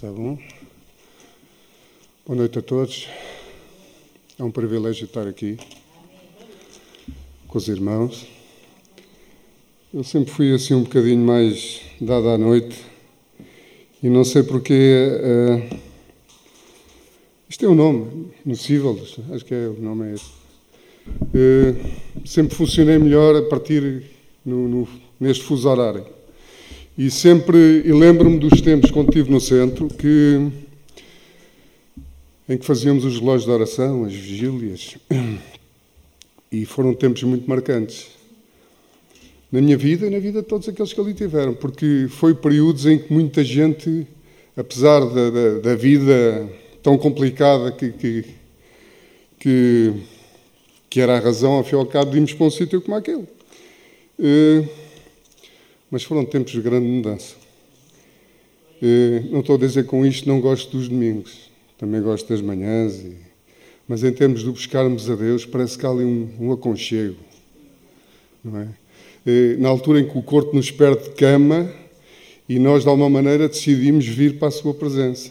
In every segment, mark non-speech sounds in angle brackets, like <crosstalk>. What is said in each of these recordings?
Tá bom? Boa noite a todos. É um privilégio estar aqui com os irmãos. Eu sempre fui assim um bocadinho mais dado à noite e não sei porque. Uh, isto é um nome, Nocível, acho que é, o nome é esse. Uh, sempre funcionei melhor a partir no, no, neste fuso horário. E sempre, e lembro-me dos tempos quando estive no centro, que, em que fazíamos os relógios de oração, as vigílias, <clears throat> e foram tempos muito marcantes. Na minha vida e na vida de todos aqueles que ali tiveram, porque foi períodos em que muita gente, apesar da, da, da vida tão complicada que, que, que, que, era a razão, ao fim e ao de para um sítio como aquele. Uh, mas foram tempos de grande mudança. Não estou a dizer com isto não gosto dos domingos, também gosto das manhãs, e... mas em termos de buscarmos a Deus, parece que há ali um, um aconchego. Não é? Na altura em que o corpo nos perde de cama e nós, de alguma maneira, decidimos vir para a Sua presença.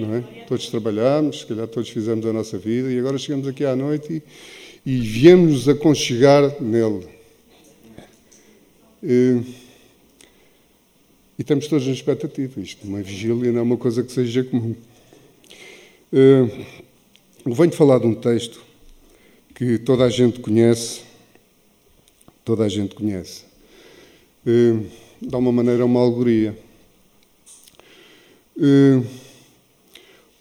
Não é? Todos trabalhamos, se calhar todos fizemos a nossa vida e agora chegamos aqui à noite e, e viemos nos aconchegar nele. E estamos todos na expectativa. Isto, uma vigília não é uma coisa que seja comum. Eu venho falar de um texto que toda a gente conhece, toda a gente conhece. Uh, de uma maneira, uma alegoria. Uh,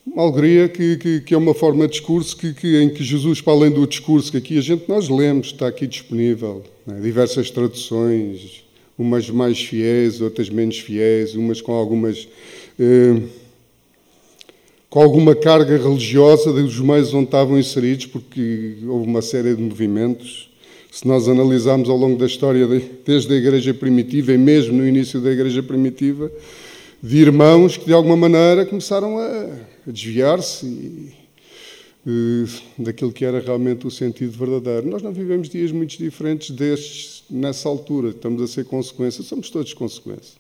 uma alegoria que, que, que, é uma forma de discurso que, que, em que Jesus, para além do discurso que aqui a gente nós lemos, está aqui disponível, né? diversas traduções, umas mais fiéis, outras menos fiéis, umas com algumas. Eh, com alguma carga religiosa dos meios onde estavam inseridos, porque houve uma série de movimentos. Se nós analisarmos ao longo da história, desde a Igreja Primitiva e mesmo no início da Igreja Primitiva, de irmãos que de alguma maneira começaram a, desviar-se eh, daquilo que era realmente o sentido verdadeiro. Nós não vivemos dias muito diferentes destes nessa altura, estamos a ser consequências, somos todos consequências.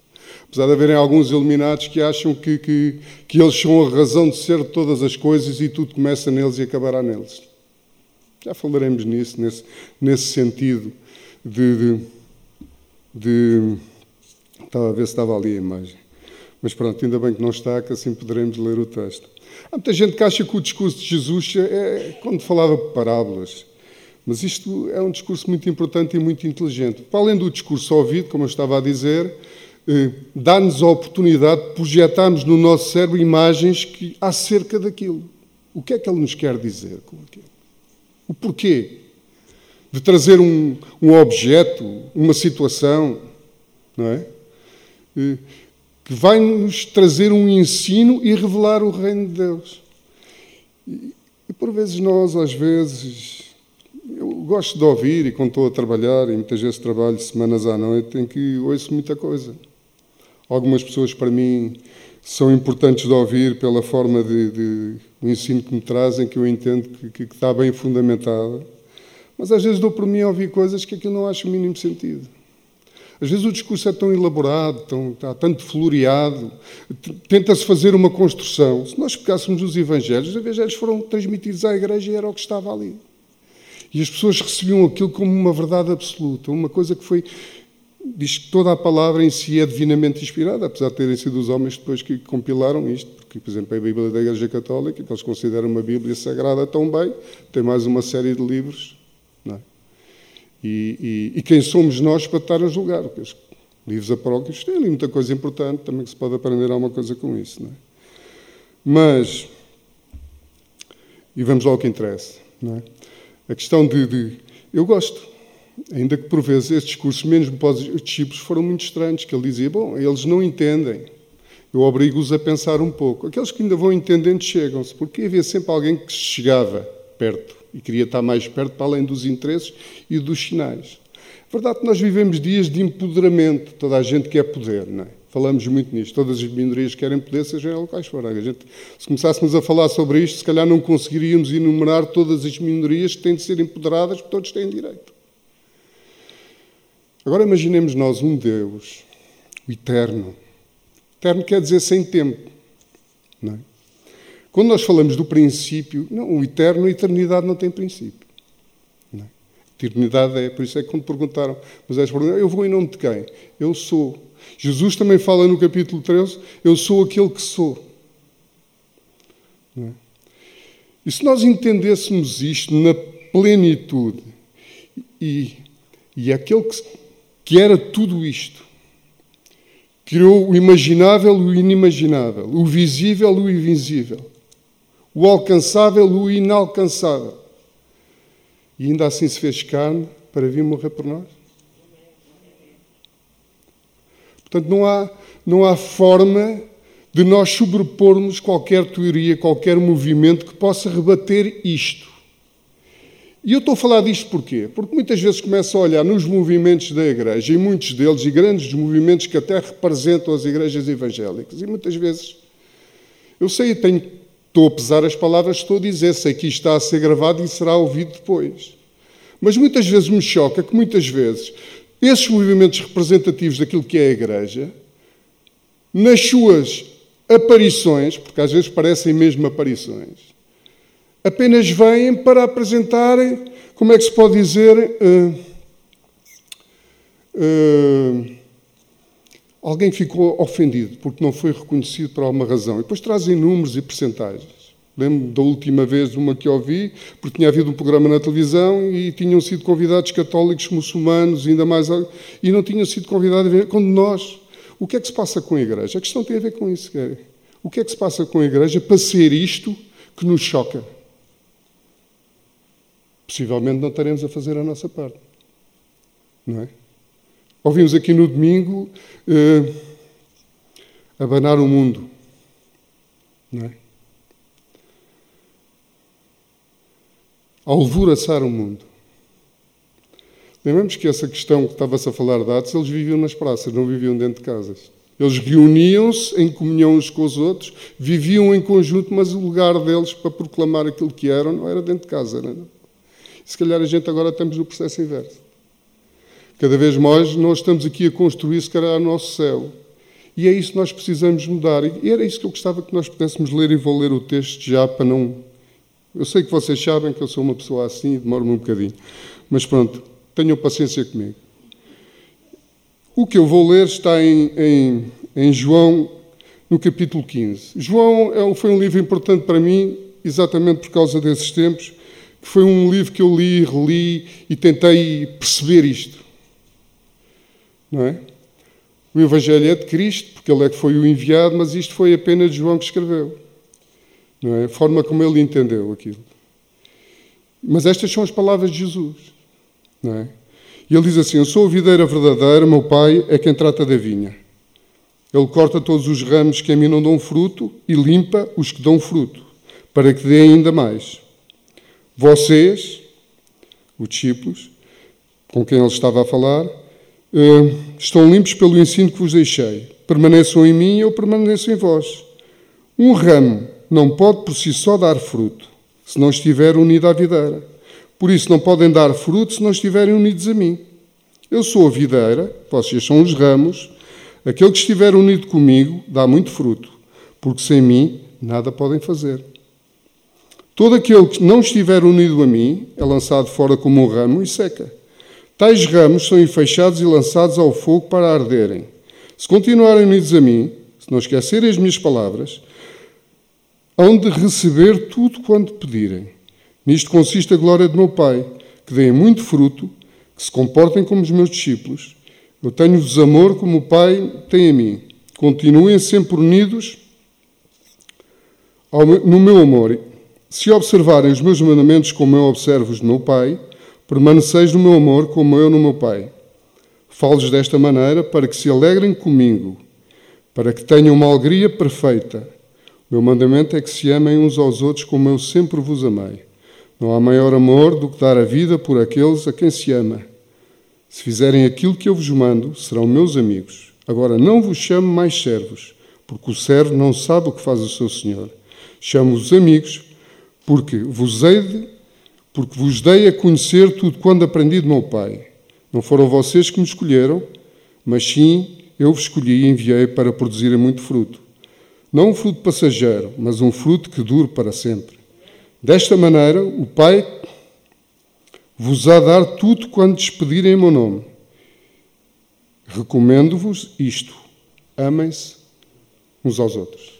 Apesar de haverem alguns iluminados que acham que, que, que eles são a razão de ser de todas as coisas e tudo começa neles e acabará neles. Já falaremos nisso, nesse, nesse sentido de, de, de. Estava a ver se estava ali a imagem. Mas pronto, ainda bem que não está, que assim poderemos ler o texto. Há muita gente que acha que o discurso de Jesus é quando falava parábolas. Mas isto é um discurso muito importante e muito inteligente. Para além do discurso ouvido, como eu estava a dizer, eh, dá-nos a oportunidade de projetarmos no nosso cérebro imagens que acerca daquilo. O que é que ele nos quer dizer com aquilo? O porquê de trazer um, um objeto, uma situação, não é? Eh, que vai nos trazer um ensino e revelar o reino de Deus. E, e por vezes nós, às vezes, eu gosto de ouvir e quando estou a trabalhar, e muitas vezes trabalho semanas à noite, em que ouço muita coisa. Algumas pessoas, para mim, são importantes de ouvir pela forma de, de o ensino que me trazem, que eu entendo que, que, que está bem fundamentada. Mas às vezes dou por mim a ouvir coisas que aquilo não acho o mínimo sentido. Às vezes o discurso é tão elaborado, tão, está tanto floreado, tenta-se fazer uma construção. Se nós pegássemos os evangelhos, os evangelhos foram transmitidos à igreja e era o que estava ali. E as pessoas recebiam aquilo como uma verdade absoluta, uma coisa que foi. Diz que toda a palavra em si é divinamente inspirada, apesar de terem sido os homens depois que compilaram isto, porque, por exemplo, a Bíblia da Igreja Católica, que eles consideram uma Bíblia sagrada tão bem, tem mais uma série de livros. É? E, e, e, quem somos nós para estar a julgar? Livros apócrifos têm ali muita coisa importante, também que se pode aprender alguma coisa com isso. Não é? Mas, e vamos lá ao que interessa. Não é? A questão de, de, Eu gosto, ainda que por vezes estes discursos, mesmo para os discípulos, foram muito estranhos, que ele dizia, bom, eles não entendem, eu obrigo-os a pensar um pouco. Aqueles que ainda vão entendendo chegam-se, porque havia sempre alguém que chegava perto e queria estar mais perto, para além dos interesses e dos sinais. É verdade que nós vivemos dias de empoderamento, toda a gente quer poder, não é? Falamos muito nisto. Todas as minorias querem poder, sejam elas quais. A gente, se começássemos a falar sobre isto, se calhar não conseguiríamos enumerar todas as minorias que têm de ser empoderadas, porque todos têm direito. Agora imaginemos nós um Deus, o eterno. Eterno quer dizer sem tempo. Não é? Quando nós falamos do princípio, não, o eterno, a eternidade não tem princípio. Não é? Eternidade é, por isso é que quando perguntaram, mas és eu vou em nome de quem? Eu sou. Jesus também fala no capítulo 13, eu sou aquele que sou. É? E se nós entendêssemos isto na plenitude, e, e aquele que, que era tudo isto, criou o imaginável o inimaginável, o visível e o invisível, o alcançável o inalcançável, e ainda assim se fez carne para vir morrer por nós? Portanto, não há, não há forma de nós sobrepormos qualquer teoria, qualquer movimento que possa rebater isto. E eu estou a falar disto porquê? Porque muitas vezes começo a olhar nos movimentos da igreja, e muitos deles, e grandes movimentos que até representam as igrejas evangélicas, e muitas vezes, eu sei, eu tenho, estou a pesar as palavras que estou a dizer, sei que isto está a ser gravado e será ouvido depois. Mas muitas vezes me choca que muitas vezes esses movimentos representativos daquilo que é a igreja, nas suas aparições, porque às vezes parecem mesmo aparições, apenas vêm para apresentarem, como é que se pode dizer, uh, uh, alguém ficou ofendido porque não foi reconhecido por alguma razão. E depois trazem números e percentagens. Lembro da última vez uma que ouvi, porque tinha havido um programa na televisão e tinham sido convidados católicos, muçulmanos, ainda mais, e não tinham sido convidados. Quando nós, o que é que se passa com a igreja? A questão tem a ver com isso, Gary. O que é que se passa com a igreja para ser isto que nos choca? Possivelmente não estaremos a fazer a nossa parte. Não é? Ouvimos aqui no domingo eh, abanar o mundo. Não é? Alvoraçar o mundo. Lembramos que essa questão que estava-se a falar de atos, eles viviam nas praças, não viviam dentro de casas. Eles reuniam-se em comunhão uns com os outros, viviam em conjunto, mas o lugar deles para proclamar aquilo que eram não era dentro de casa. Não é? Se calhar a gente agora estamos no processo inverso. Cada vez mais nós estamos aqui a construir, se calhar, o nosso céu. E é isso que nós precisamos mudar. E era isso que eu gostava que nós pudéssemos ler e vou ler o texto já para não eu sei que vocês sabem que eu sou uma pessoa assim e demoro-me um bocadinho. Mas pronto, tenham paciência comigo. O que eu vou ler está em, em, em João, no capítulo 15. João é, foi um livro importante para mim, exatamente por causa desses tempos, que foi um livro que eu li, reli e tentei perceber isto. Não é? O Evangelho é de Cristo, porque ele é que foi o enviado, mas isto foi apenas João que escreveu não é? a forma como ele entendeu aquilo. Mas estas são as palavras de Jesus. Não é? Ele diz assim: Eu sou a videira verdadeira, meu pai é quem trata da vinha. Ele corta todos os ramos que a mim não dão fruto e limpa os que dão fruto, para que dê ainda mais. Vocês, os discípulos, com quem ele estava a falar, eh, estão limpos pelo ensino que vos deixei. Permaneçam em mim e eu permaneço em vós. Um ramo não pode por si só dar fruto, se não estiver unido à videira. Por isso não podem dar fruto se não estiverem unidos a mim. Eu sou a videira, vocês são os ramos. Aquele que estiver unido comigo dá muito fruto, porque sem mim nada podem fazer. Todo aquele que não estiver unido a mim é lançado fora como um ramo e seca. Tais ramos são enfeixados e lançados ao fogo para arderem. Se continuarem unidos a mim, se não esquecerem as minhas palavras, hão de receber tudo quanto pedirem. Nisto consiste a glória de meu Pai, que deem muito fruto, que se comportem como os meus discípulos. Eu tenho-vos amor como o Pai tem a mim. Continuem sempre unidos no meu amor. Se observarem os meus mandamentos como eu observo os do meu Pai, permaneceis no meu amor como eu no meu Pai. Falo-lhes desta maneira para que se alegrem comigo, para que tenham uma alegria perfeita meu mandamento é que se amem uns aos outros como eu sempre vos amei. Não há maior amor do que dar a vida por aqueles a quem se ama. Se fizerem aquilo que eu vos mando, serão meus amigos. Agora não vos chamo mais servos, porque o servo não sabe o que faz o seu senhor. Chamo-vos amigos, porque vos hei de, porque vos dei a conhecer tudo quando aprendi de meu Pai. Não foram vocês que me escolheram, mas sim eu vos escolhi e enviei para produzirem muito fruto não um fruto passageiro, mas um fruto que dure para sempre. Desta maneira, o Pai vos há dar tudo quando despedirem em meu nome. Recomendo-vos isto: amem-se uns aos outros.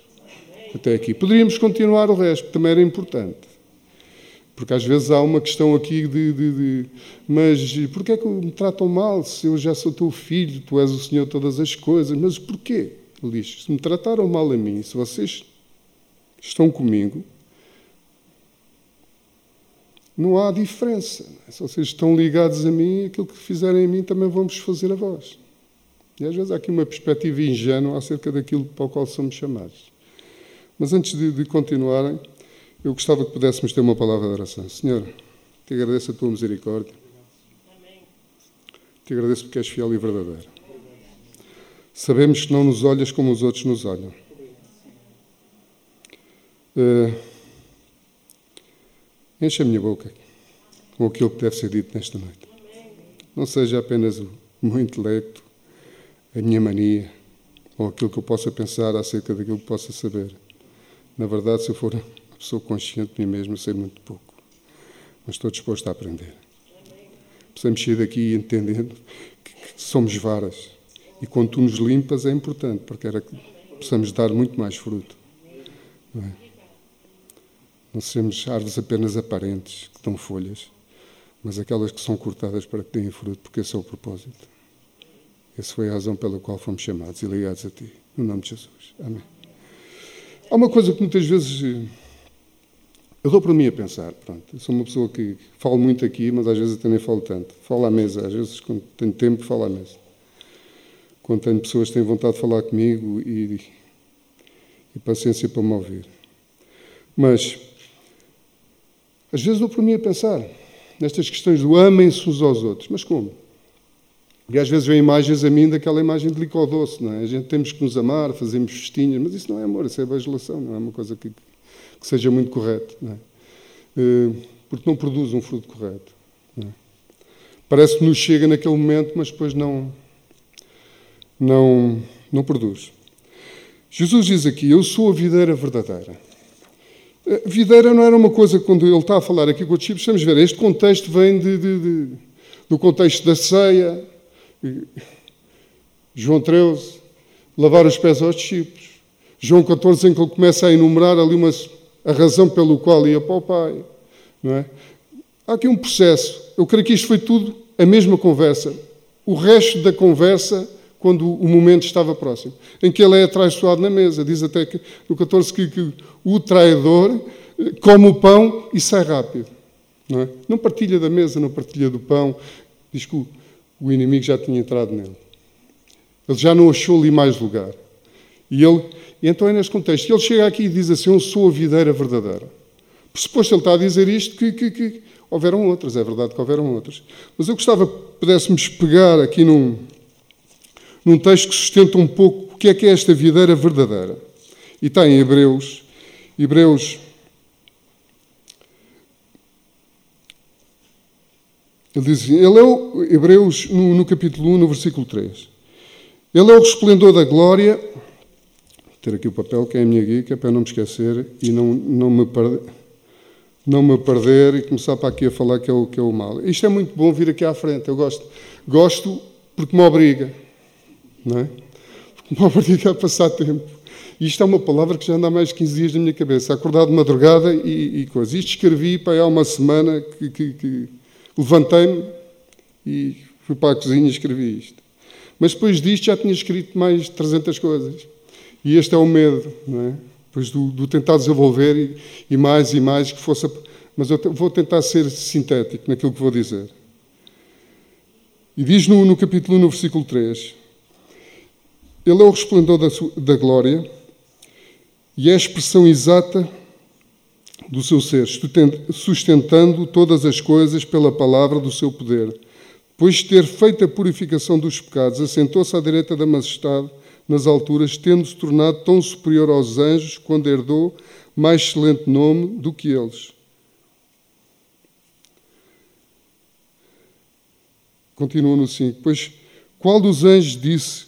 Até aqui. Poderíamos continuar o resto, também era importante. Porque às vezes há uma questão aqui de, de, de mas porquê é que me tratam mal se eu já sou teu filho, tu és o Senhor de todas as coisas? Mas porquê? Diz, se me trataram mal a mim, se vocês estão comigo, não há diferença. Se vocês estão ligados a mim, aquilo que fizerem a mim também vamos fazer a vós. E às vezes há aqui uma perspectiva ingênua acerca daquilo para o qual somos chamados. Mas antes de, de continuarem, eu gostava que pudéssemos ter uma palavra de oração. Senhor, te agradeço a tua misericórdia. Te agradeço porque és fiel e verdadeiro. Sabemos que não nos olhas como os outros nos olham. Uh, enche a minha boca com aquilo que deve ser dito nesta noite. Não seja apenas o meu intelecto, a minha mania, ou aquilo que eu possa pensar acerca daquilo que possa saber. Na verdade, se eu for uma pessoa consciente de mim mesmo, eu sei muito pouco. Mas estou disposto a aprender. Precisamos sair daqui entendendo que somos varas. E quando nos limpas é importante, porque era que possamos dar muito mais fruto. Não é? Não sermos árvores apenas aparentes, que dão folhas, mas aquelas que são cortadas para que deem fruto, porque esse é o propósito. Essa foi a razão pela qual fomos chamados e ligados a Ti. No nome de Jesus. Amém. Há uma coisa que muitas vezes eh, eu dou para mim a pensar. Pronto, eu sou uma pessoa que falo muito aqui, mas às vezes até nem falo tanto. Falo à mesa, às vezes quando tenho tempo, falo à mesa. Quando tenho pessoas que têm vontade de falar comigo e, e paciência para me ouvir. Mas às vezes dou para mim a pensar nestas questões do amem-se uns aos outros. Mas como? E às vezes vem imagens a mim daquela imagem de licor doce, não é? A gente temos que nos amar, fazemos festinhas, mas isso não é amor, isso é bajulação, não é uma coisa que, que seja muito correta, não é? Eh, porque não produz um fruto correto. É? Parece que nos chega naquele momento, mas depois não, não, não produz. Jesus diz aqui: Eu sou a videira verdadeira. Videira não era uma coisa, quando ele está a falar aqui com os discípulos, vamos ver, este contexto vem de, de, de, do contexto da ceia, João 13, lavar os pés aos discípulos. João 14, em que ele começa a enumerar ali uma, a razão pelo qual ia para o Pai. Não é? Há aqui um processo. Eu creio que isto foi tudo a mesma conversa. O resto da conversa quando o momento estava próximo, em que ele é atraiçoado na mesa. Diz até que no 14 que, que o traidor eh, come o pão e sai rápido. Não, é? não partilha da mesa, não partilha do pão. Diz que o, o inimigo já tinha entrado nele. Ele já não achou ali mais lugar. E ele, então é neste contexto. Ele chega aqui e diz assim: Eu sou a videira verdadeira. Por suposto, ele está a dizer isto que, que, que houveram outras, é verdade que houveram outras. Mas eu gostava que pudéssemos pegar aqui num, num texto que sustenta um pouco o que é que é esta videira verdadeira. E está em Hebreus, Hebreus. Ele diz assim, ele é o, Hebreus, no, no capítulo 1, no versículo 3. Ele é o resplendor da glória. Vou ter aqui o papel, que é a minha guia, que é para não me esquecer e não, não, me perder, não me perder e começar para aqui a falar que é, o, que é o mal. Isto é muito bom vir aqui à frente, eu gosto. Gosto porque me obriga não é? Uma <laughs> obriga a passar tempo. E isto é uma palavra que já anda há mais de 15 dias na minha cabeça. Acordado de madrugada e, e coisa. Isto escrevi para há uma semana que, que, que levantei-me e fui para a cozinha e escrevi isto. Mas depois disto já tinha escrito mais de 300 coisas. E este é o medo, não é? Depois do, do tentar desenvolver e, e, mais e mais que fosse. Mas eu vou tentar ser sintético naquilo que vou dizer. E diz no, no capítulo 1, no versículo 3: ele é o resplendor da, da glória e é a expressão exata do seu ser, sustentando todas as coisas pela palavra do seu poder. Depois de ter feito a purificação dos pecados, assentou-se à direita da majestade nas alturas, tendo-se tornado tão superior aos anjos quando herdou mais excelente nome do que eles. Continua no 5. Pois qual dos anjos disse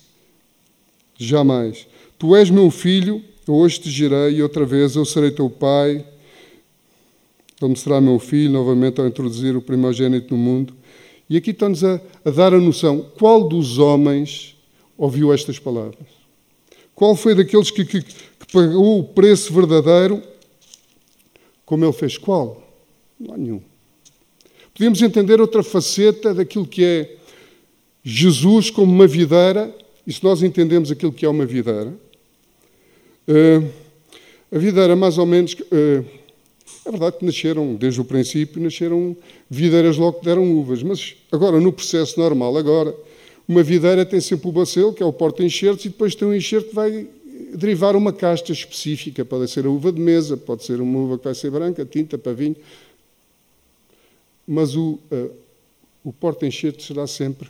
Jamais. Tu és meu filho, hoje te girei e outra vez eu serei teu pai. Ele me será meu filho, novamente ao introduzir o primogênito no mundo. E aqui estamos a, a dar a noção: qual dos homens ouviu estas palavras? Qual foi daqueles que, que, que pagou o preço verdadeiro como ele fez? Qual? Não há nenhum. Podíamos entender outra faceta daquilo que é Jesus como uma videira, e se nós entendemos aquilo que é uma videira, uh, a videira mais ou menos. Uh, é verdade que nasceram, desde o princípio, nasceram videiras logo que deram uvas, mas agora, no processo normal, agora, uma videira tem sempre o bacelo, que é o porta-enxertos, e depois tem um enxerto que vai derivar uma casta específica. Pode ser a uva de mesa, pode ser uma uva que vai ser branca, tinta para vinho. Mas o, uh, o porta-enxerto será sempre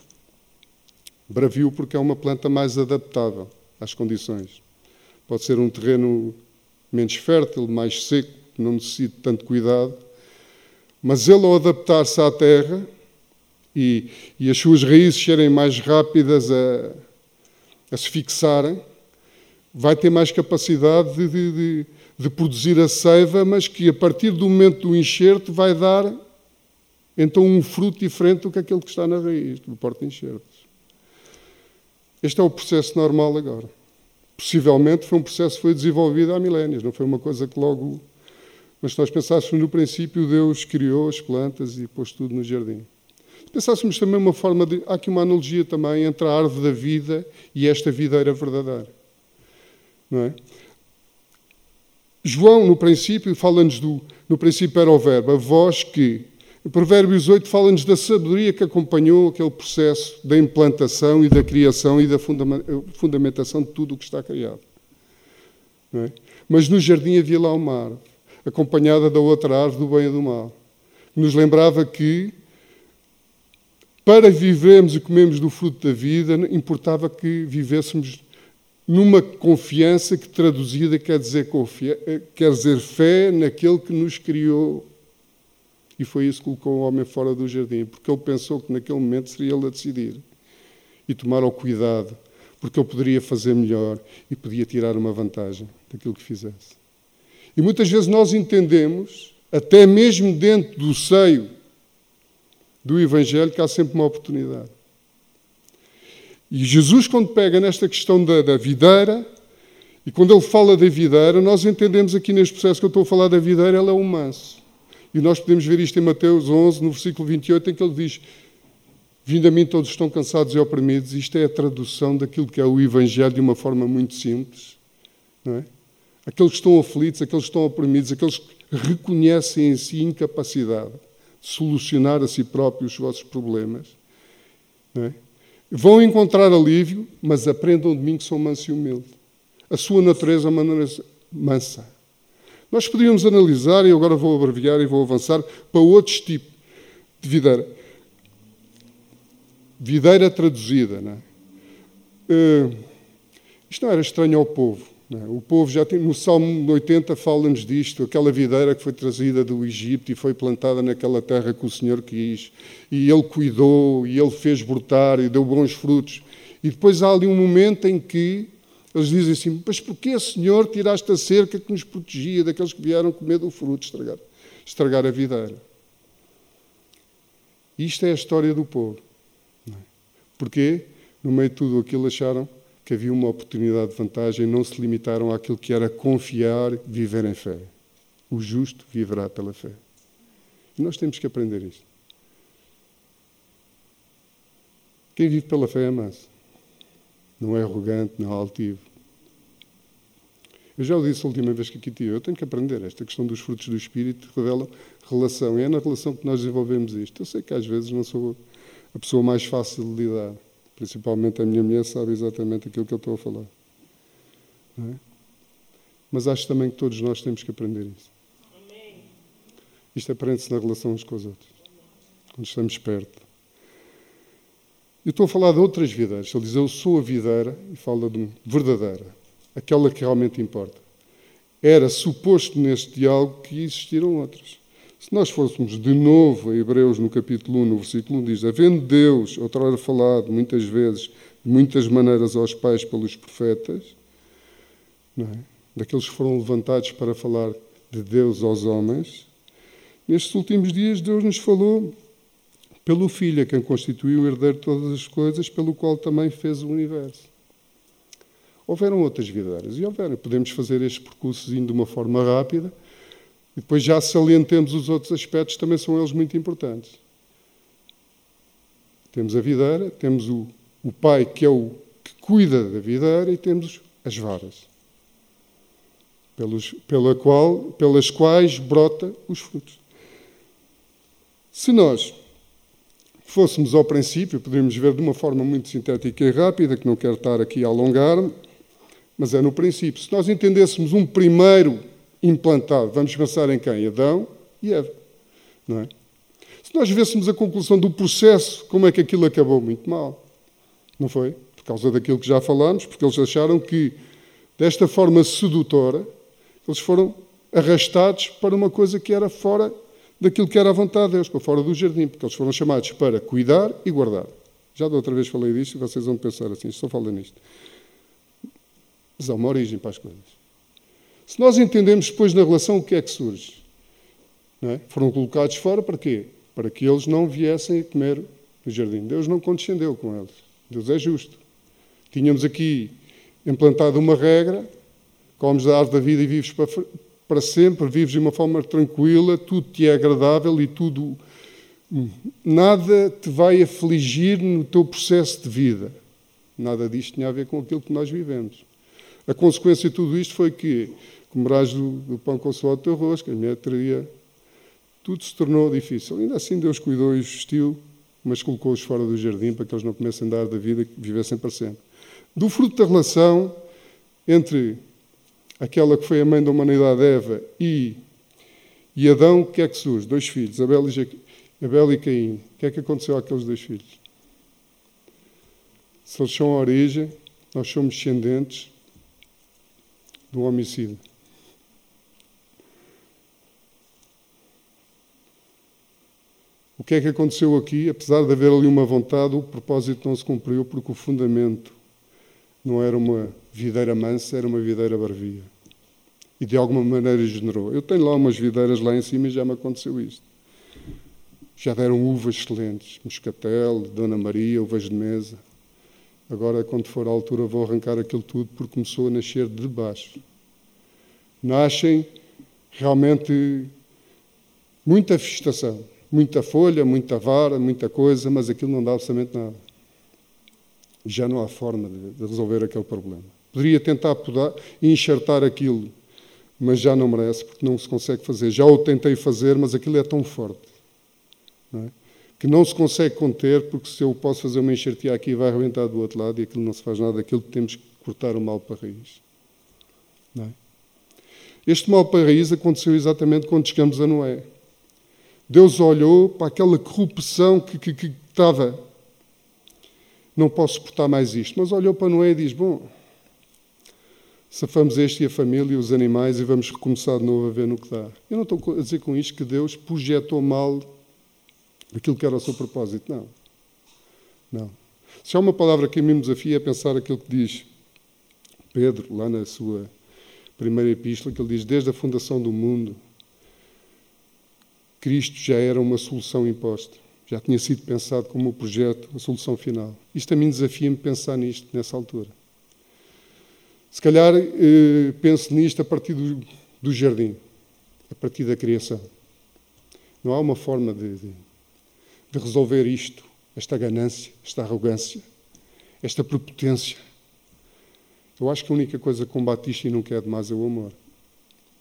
bravio, porque é uma planta mais adaptável às condições. Pode ser um terreno menos fértil, mais seco, não necessita tanto cuidado. Mas ele, ao adaptar-se à terra, e, e as suas raízes serem mais rápidas a, a se fixarem, vai ter mais capacidade de, de, de, de, produzir a seiva, mas que a partir do momento do enxerto vai dar então um fruto diferente do que aquele que está na raiz, do porta-enxertos. Este é o processo normal agora. Possivelmente foi um processo que foi desenvolvido há milénios, não foi uma coisa que logo. Mas se nós pensássemos no princípio, Deus criou as plantas e pôs tudo no jardim pensássemos também uma forma de. Há aqui uma analogia também entre a árvore da vida e esta videira verdadeira. Não é? João, no princípio, fala-nos do. No princípio era o verbo, a voz que. Provérbios 8 fala-nos da sabedoria que acompanhou aquele processo da implantação e da criação e da fundamentação de tudo o que está criado. É? Mas no jardim havia lá uma árvore, acompanhada da outra árvore do bem e do mal, nos lembrava que para vivermos e comermos do fruto da vida, importava que vivêssemos numa confiança que traduzida quer dizer, confia, quer dizer fé naquele que nos criou. E foi isso que colocou o homem fora do jardim, porque ele pensou que naquele momento seria ele a decidir e tomar o cuidado, porque ele poderia fazer melhor e podia tirar uma vantagem daquilo que fizesse. E muitas vezes nós entendemos, até mesmo dentro do seio do Evangelho que há sempre uma oportunidade. E Jesus, quando pega nesta questão da, da videira, e quando ele fala da videira, nós entendemos aqui neste processo que eu estou a falar da videira, ela é um manso. E nós podemos ver isto em Mateus 11, no versículo 28, em que ele diz: Vindo a mim todos estão cansados e oprimidos. Isto é a tradução daquilo que é o Evangelho de uma forma muito simples. Não é? Aqueles que estão aflitos, aqueles que estão oprimidos, aqueles que reconhecem em si incapacidade solucionar a si próprios os vossos problemas. É? Vão encontrar alívio, mas aprendam de mim que sou manso e humilde. A sua natureza é uma natureza mansa. Nós poderíamos analisar, e agora vou abreviar e vou avançar, para outros tipos de videira. Videira traduzida. Não é? Uh, isto não era estranho ao povo. É? O povo já tem, no Salmo 80 fala-nos disto, aquela videira que foi trazida do Egito e foi plantada naquela terra que o Senhor quis, e Ele cuidou, e Ele fez brotar, e deu bons frutos. E depois há ali um momento em que eles dizem assim: Mas porquê, Senhor, tiraste a cerca que nos protegia daqueles que vieram comer do fruto, estragar, estragar a videira? Isto é a história do povo. É? Porquê? No meio de tudo aquilo acharam que havia uma oportunidade de vantagem, não se limitaram àquilo que era confiar, viver em fé. O justo viverá pela fé. E nós temos que aprender isto. Quem vive pela fé é manso. Não é arrogante, não é altivo. Eu já o disse a última vez que aqui tive. Eu tenho que aprender. Esta questão dos frutos do Espírito revela relação. E é na relação que nós desenvolvemos isto. Eu sei que às vezes não sou a pessoa mais fácil de lidar. Principalmente a minha mulher sabe exatamente aquilo que eu estou a falar. É? Mas acho também que todos nós temos que aprender isso. Isto aprende-se na relação uns com os outros. Quando estamos perto. Eu estou a falar de outras videiras. Ele diz, eu sou a videira, e fala de verdadeira. Aquela que realmente importa. Era suposto neste diálogo que existiram outras. Se nós fôssemos de novo a Hebreus, no capítulo 1, no versículo 1, diz: Havendo Deus, outrora falado muitas vezes, de muitas maneiras aos pais pelos profetas, é? daqueles que foram levantados para falar de Deus aos homens, nestes últimos dias Deus nos falou pelo Filho, a quem constituiu o herdeiro de todas as coisas, pelo qual também fez o universo. Houveram outras videiras, e houveram. Podemos fazer este percurso de uma forma rápida, e depois já salientemos os outros aspectos, também são eles muito importantes. Temos a videira, temos o, o pai que é o que cuida da videira, e temos as varas, pelos, pela qual, pelas quais brota os frutos. Se nós fôssemos ao princípio, poderíamos ver de uma forma muito sintética e rápida, que não quero estar aqui a alongar-me, mas é no princípio. Se nós entendêssemos um primeiro implantado, vamos pensar em quem? Adão e Eva. Não é? Se nós vêssemos a conclusão do processo, como é que aquilo acabou? Muito mal. Não foi? Por causa daquilo que já falámos, porque eles acharam que, desta forma sedutora, eles foram arrastados para uma coisa que era fora daquilo que era a vontade de Deus, para fora do jardim, porque eles foram chamados para cuidar e guardar. Já da outra vez falei disto e vocês vão pensar assim, só falo nisto. Mas há uma origem para as coisas. Se nós entendemos depois na relação o que é que surge, é? foram colocados fora para quê? Para que eles não viessem a comer no jardim. Deus não condescendeu com eles. Deus é justo. Tínhamos aqui implantado uma regra, comes da árvore da vida e vives para, para sempre, vives de uma forma tranquila, tudo te é agradável e tudo. Nada te vai afligir no teu processo de vida. Nada disto tinha a ver com aquilo que nós vivemos. A consequência de tudo isto foi que comerás do, do pão com o teu rosto, que a mulher teria. Tudo se tornou difícil. Ainda assim, Deus cuidou e os vestiu, mas colocou-os fora do jardim para que eles não comecem a dar da vida e vivessem para sempre. Do fruto da relação entre aquela que foi a mãe da humanidade, Eva, e, e Adão, o que é que surge? Dois filhos, Abel e, Abel e Caim. O que é que aconteceu àqueles dois filhos? Se eles são a origem, nós somos descendentes do homicídio. O que é que aconteceu aqui? Apesar de haver ali uma vontade, o propósito não se cumpriu porque o fundamento não era uma videira mansa, era uma videira barbia. E de alguma maneira generou. Eu tenho lá umas videiras lá em cima e já me aconteceu isto. Já deram uvas excelentes, moscatel, Dona Maria, uvas de mesa. Agora, quando for a altura, vou arrancar aquilo tudo porque começou a nascer de baixo. Nascem realmente muita vegetação, muita folha, muita vara, muita coisa, mas aquilo não dá absolutamente nada. Já não há forma de resolver aquele problema. Poderia tentar podar enxertar aquilo, mas já não merece, porque não se consegue fazer. Já o tentei fazer, mas aquilo é tão forte. Não é? Que não se consegue conter, porque se eu posso fazer uma enxertia aqui, vai arrebentar do outro lado e aquilo não se faz nada, aquilo temos que cortar o mal para a raiz. É? Este mal para a raiz aconteceu exatamente quando chegamos a Noé. Deus olhou para aquela corrupção que, que, que estava. Não posso suportar mais isto. Mas olhou para Noé e diz: Bom, safamos este e a família e os animais e vamos recomeçar de novo a ver no que dá. Eu não estou a dizer com isto que Deus projetou mal aquilo que era o seu propósito. Não. Não. Se há uma palavra que a mim me desafia é pensar aquilo que diz Pedro, lá na sua primeira epístola, que ele diz: Desde a fundação do mundo, Cristo já era uma solução imposta. Já tinha sido pensado como o projeto, a solução final. Isto a mim desafia-me pensar nisto, nessa altura. Se calhar eh, penso nisto a partir do, do, jardim, a partir da criação. Não há uma forma de, de de resolver isto, esta ganância, esta arrogância, esta prepotência. Eu acho que a única coisa que combate isto e não quer demais é o amor.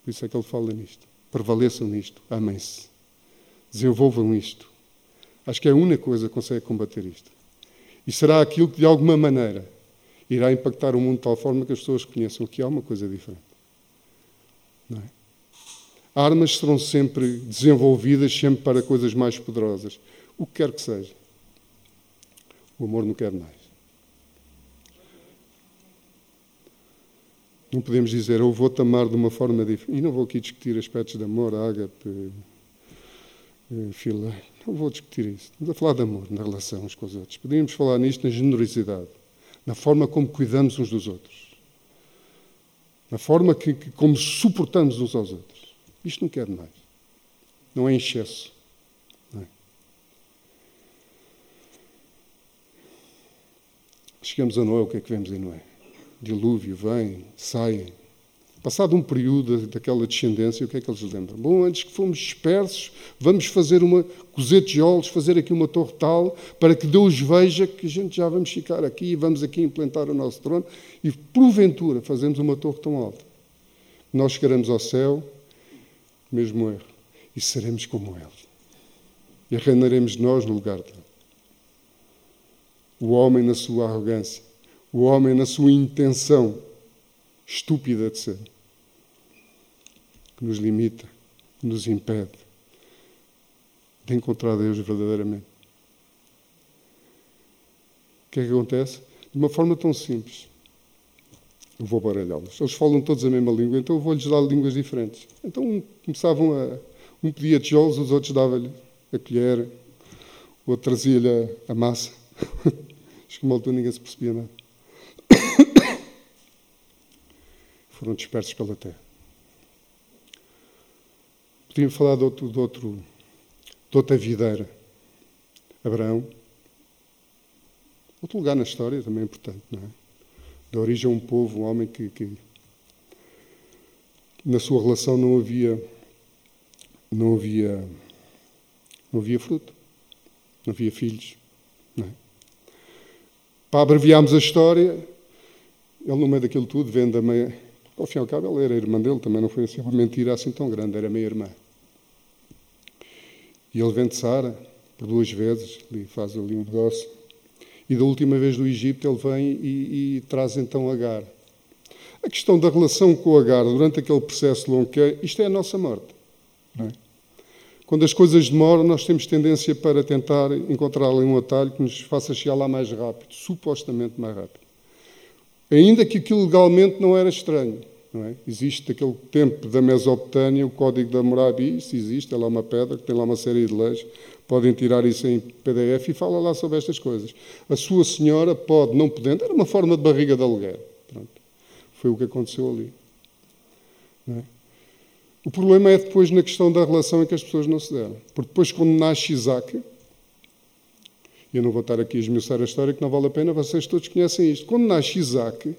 Por isso é que ele fala nisto. Prevaleçam nisto, amem-se, desenvolvam isto. Acho que é a única coisa que consegue combater isto. E será aquilo que, de alguma maneira, irá impactar o mundo de tal forma que as pessoas conheçam que há uma coisa diferente. Não é? Armas serão sempre desenvolvidas sempre para coisas mais poderosas o que quer que seja. O amor não quer mais. Não podemos dizer, eu vou-te amar de uma forma diferente. E não vou aqui discutir aspectos de amor, ágape, eh, fila. Não vou discutir isso. Estamos a falar de amor na relação uns com os outros. Podíamos falar nisto na generosidade, na forma como cuidamos uns dos outros. na forma que, que, como suportamos uns aos outros. Isto não quer mais. Não é em excesso. Não é? Chegamos a Noé, o que é que vemos em Noé? Dilúvio, vem, sai. Passado um período daquela descendência, o que é que eles lembram? Bom, antes que fomos dispersos, vamos fazer uma cozer tijolos, fazer aqui uma torre tal, para que Deus veja que a gente já vamos ficar aqui e vamos aqui implantar o nosso trono, e porventura fazemos uma torre tão alta. Nós chegaremos ao céu, mesmo erro, e seremos como Ele. E reinaremos nós no lugar dele. O homem na sua arrogância, o homem na sua intenção estúpida de ser, que nos limita, que nos impede de encontrar Deus verdadeiramente. O que é que acontece? De uma forma tão simples. Eu vou baralhá-los. Eles falam todos a mesma língua, então eu vou-lhes dar línguas diferentes. Então um, começavam a. Um pedia tijolos, os outros davam-lhe a colher, o outro trazia-lhe a, a, massa. <laughs> Acho que uma altura ninguém se percebia nada. <coughs> Foram dispersos pela terra. Podíamos falar de, outro, de, outro, de outra videira. Abraão. Outro lugar na história também é importante, não é? da origem a um povo, um homem que, que, na sua relação não havia não havia não havia fruto, não havia filhos. Não é? Para abreviarmos a história, ele no meio daquilo tudo vende a meia. Ao fim e ao cabo, ela era irmã dele, também não foi assim uma mentira assim tão grande, era meia-irmã. E ele vende Sara por duas vezes, e faz ali um negócio. E da última vez do Egito ele vem e, e traz então Agar. A questão da relação com Agar durante aquele processo longo que é, isto é a nossa morte. É? Quando as coisas demoram, nós temos tendência para tentar encontrar ali um atalho que nos faça chegar lá mais rápido, supostamente mais rápido. Ainda que aquilo legalmente não era estranho. Não é? Existe aquele tempo da Mesopotâmia, o Código da Morabi, isso existe, é lá uma pedra que tem lá uma série de leis podem tirar isso em PDF e fala lá sobre estas coisas. A sua senhora pode, não podendo, era uma forma de barriga de aluguer. Pronto. Foi o que aconteceu ali. É? O problema é depois na questão da relação em que as pessoas não se deram. Porque depois, quando nasce Isaac, eu não vou estar aqui a esmiuçar a história, que não vale a pena, vocês todos conhecem isto. Quando nasce Isaac,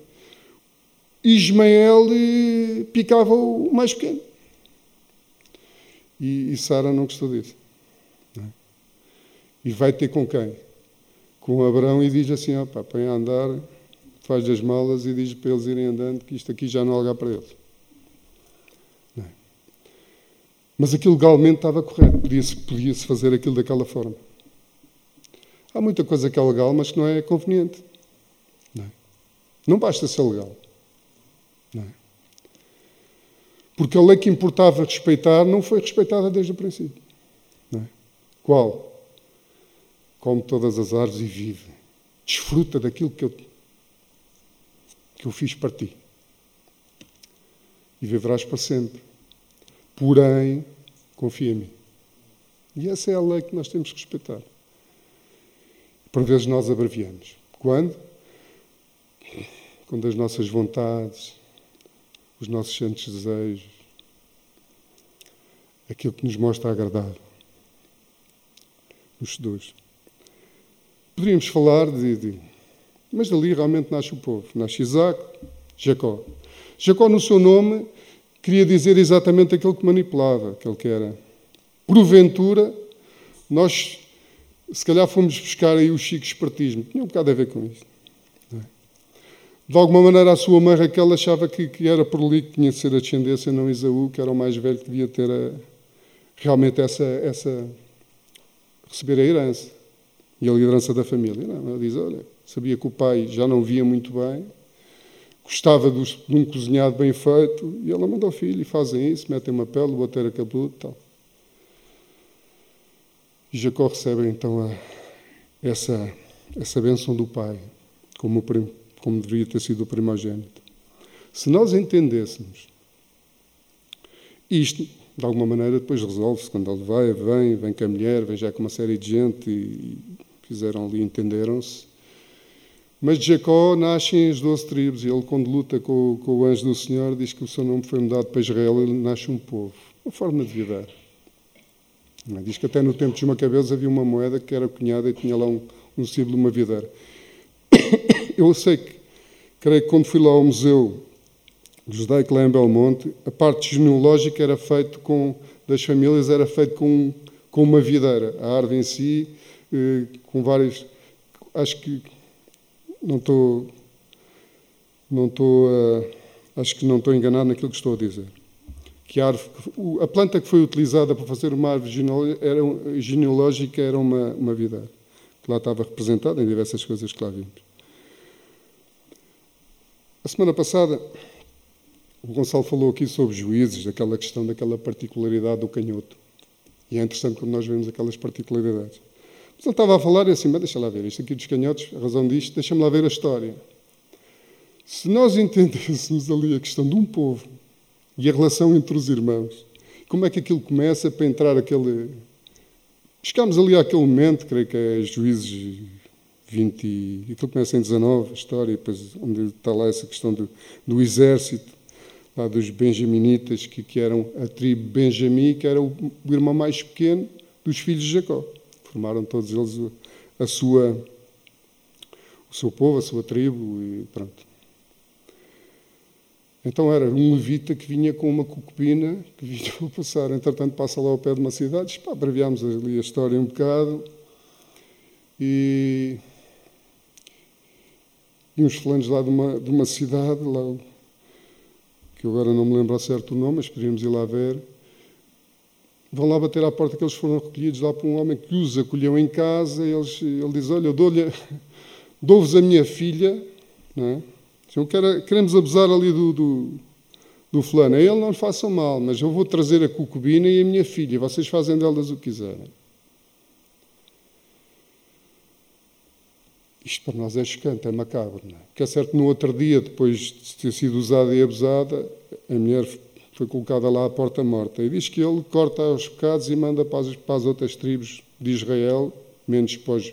Ismael eh, picava o mais pequeno. E, e Sara não gostou disso. E vai ter com quem? Com Abraão e diz assim: opa, põe a andar, faz as malas e diz para eles irem andando que isto aqui já não há lugar para eles. É? Mas aquilo legalmente estava correto, podia-se podia fazer aquilo daquela forma. Há muita coisa que é legal, mas que não é conveniente. Não, é? não basta ser legal. Não é? Porque a lei que importava respeitar não foi respeitada desde o princípio. É? Qual? come todas as árvores e vive. Desfruta daquilo que eu, que eu fiz para ti. E viverás para sempre. Porém, confia em mim. E essa é a lei que nós temos que respeitar. Por vezes nós abreviamos. Quando? Quando as nossas vontades, os nossos santos desejos, aquilo que nos mostra agradável, nos seduz. Poderíamos falar de, de, Mas dali realmente nasce o povo. Nasce Isaac, Jacó. Jacó, no seu nome, queria dizer exatamente aquilo que manipulava, aquele que era. Porventura, nós, se calhar, fomos buscar aí o chico espertismo. Tinha um bocado a ver com isso. É? De alguma maneira, a sua mãe Raquel achava que, que era por ali que tinha de ser a descendência, não Isaú, que era o mais velho que devia ter a, realmente essa, essa. receber a herança e a liderança da família. Não, ela diz: olha, sabia que o pai já não via muito bem, gostava de um cozinhado bem feito, e ela manda ao filho e fazem isso, metem uma pele, o era cabeludo e tal. E Jacó recebe então a, essa, essa bênção do pai, como, como deveria ter sido o primogênito. Se nós entendêssemos isto, de alguma maneira, depois resolve-se quando ele vai, vem, vem com a mulher, vem já com uma série de gente e fizeram ali, entenderam-se. Mas de Jacó nascem as doze tribos, e ele, quando luta com, com, o anjo do Senhor, diz que o seu nome foi mudado para Israel, ele nasce um povo. Uma forma de viver. Diz que até no tempo dos Macabeus havia uma moeda que era cunhada e tinha lá um, um símbolo de uma videira. <coughs> Eu sei que, creio que quando fui lá ao museu judaico lá em Belmonte, a parte genealógica era feita com, das famílias era feita com, com uma videira. A árvore em si, eh, com vários... Acho que não estou... Não estou... Uh, acho que não estou enganado naquilo que estou a dizer que a, árvore, a, planta que foi utilizada para fazer uma árvore genealógica era uma, uma que lá estava representada em diversas coisas que lá vimos. A semana passada, o Gonçalo falou aqui sobre juízes, aquela questão daquela particularidade do canhoto. E é interessante quando nós vemos aquelas particularidades. Mas ele estava a falar e assim, mas deixa lá ver, isto aqui dos canhotos, a razão disto, deixa-me lá ver a história. Se nós entendêssemos ali a questão de um povo e a relação entre os irmãos. Como é que aquilo começa para entrar aquele. Chegámos ali àquele momento, creio que é Juízes 20. Aquilo começa em 19, a história, depois onde está lá essa questão do, do exército, lá dos benjaminitas, que, que eram a tribo Benjamim, que era o, o irmão mais pequeno dos filhos de Jacó. Formaram todos eles a sua, o seu povo, a sua tribo, e pronto. Então era um levita que vinha com uma cucupina que vinha <laughs> a passar. Entretanto, passa lá ao pé de uma cidade. Pá, abreviámos ali a história um bocado. E, e uns fulanos lá de uma, de uma cidade, lá, que agora não me lembro a certo o nome, mas podíamos ir lá ver, vão lá bater à porta que eles foram recolhidos lá por um homem que os acolheu em casa. Eles, ele diz: Olha, <laughs> dou-vos dou a minha filha, não é? Então, queremos abusar ali do, do, do fulano. A ele não lhe façam mal, mas eu vou trazer a cucubina e a minha filha. Vocês fazem delas o que quiserem. Isto para nós é chocante, é macabro. Não é? Porque é certo, no outro dia, depois de ter sido usada e abusada, a mulher foi colocada lá à porta morta. E diz que ele corta os pecados e manda para as, para as outras tribos de Israel, menos depois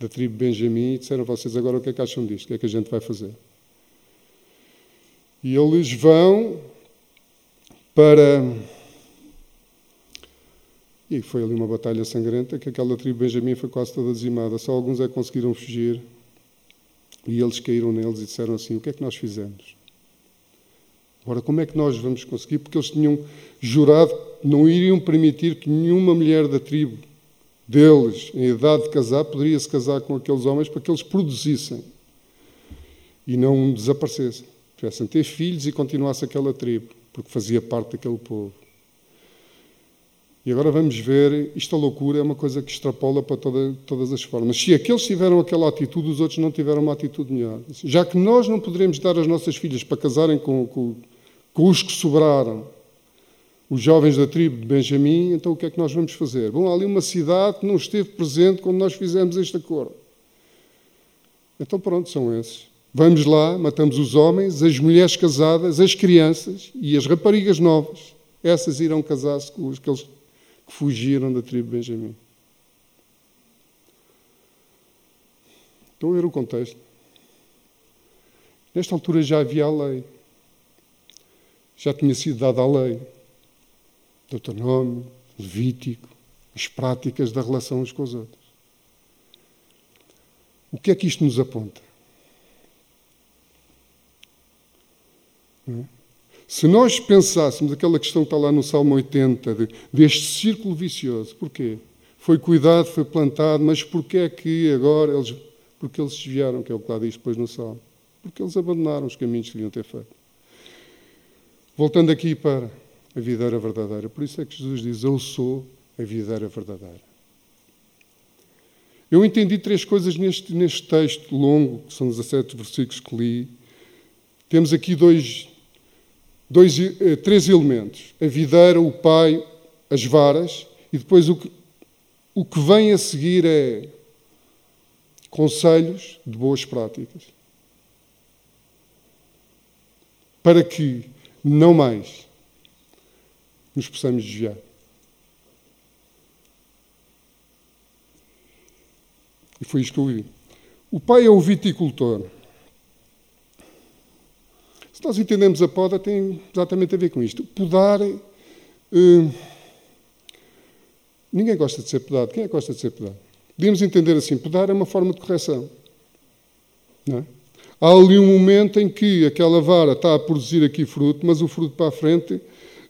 da tribo Benjamim e disseram vocês agora o que é que acham disto? O que é que a gente vai fazer? E eles vão para. E foi ali uma batalha sangrenta que aquela tribo Benjamim foi quase toda dizimada. Só alguns é que conseguiram fugir. E eles caíram neles e disseram assim: O que é que nós fizemos? Agora, como é que nós vamos conseguir? Porque eles tinham jurado que não iriam permitir que nenhuma mulher da tribo deles, em idade de casar, poderia-se casar com aqueles homens para que eles produzissem e não desaparecessem. Tivessem ter filhos e continuasse aquela tribo, porque fazia parte daquele povo. E agora vamos ver, isto a loucura é uma coisa que extrapola para toda, todas as formas. Se aqueles tiveram aquela atitude, os outros não tiveram uma atitude melhor. Já que nós não poderemos dar as nossas filhas para casarem com, com, com os que sobraram, os jovens da tribo de Benjamim, então o que é que nós vamos fazer? Bom, há ali uma cidade que não esteve presente quando nós fizemos este acordo. Então pronto, são esses. Vamos lá, matamos os homens, as mulheres casadas, as crianças e as raparigas novas. Essas irão casar-se com aqueles que fugiram da tribo de Benjamim. Estão a ver o contexto? Nesta altura já havia a lei. Já tinha sido dada a lei. Deuteronômio, Levítico, as práticas da relação uns com os outros. O que é que isto nos aponta? É? Se nós pensássemos aquela questão que está lá no Salmo 80, de, deste círculo vicioso, porquê? Foi cuidado, foi plantado, mas porquê é que agora eles. Porque eles desviaram, que é o que lá diz depois no Salmo. Porque eles abandonaram os caminhos que deviam ter feito. Voltando aqui para a videira verdadeira. Por isso é que Jesus diz: Eu sou a videira verdadeira. Eu entendi três coisas neste, neste texto longo, que são 17 versículos que li. Temos aqui dois, dois, eh, três elementos: a videira, o pai, as varas, e depois o que, o que vem a seguir é conselhos de boas práticas. Para que não mais nos possamos desviar. E foi isto que eu vi. O pai é o viticultor. Se nós entendemos a poda, tem exatamente a ver com isto. Podar. Eh, ninguém gosta de ser podado. Quem é que gosta de ser podado? Podíamos entender assim: podar é uma forma de correção. Não é? Há ali um momento em que aquela vara está a produzir aqui fruto, mas o fruto para a frente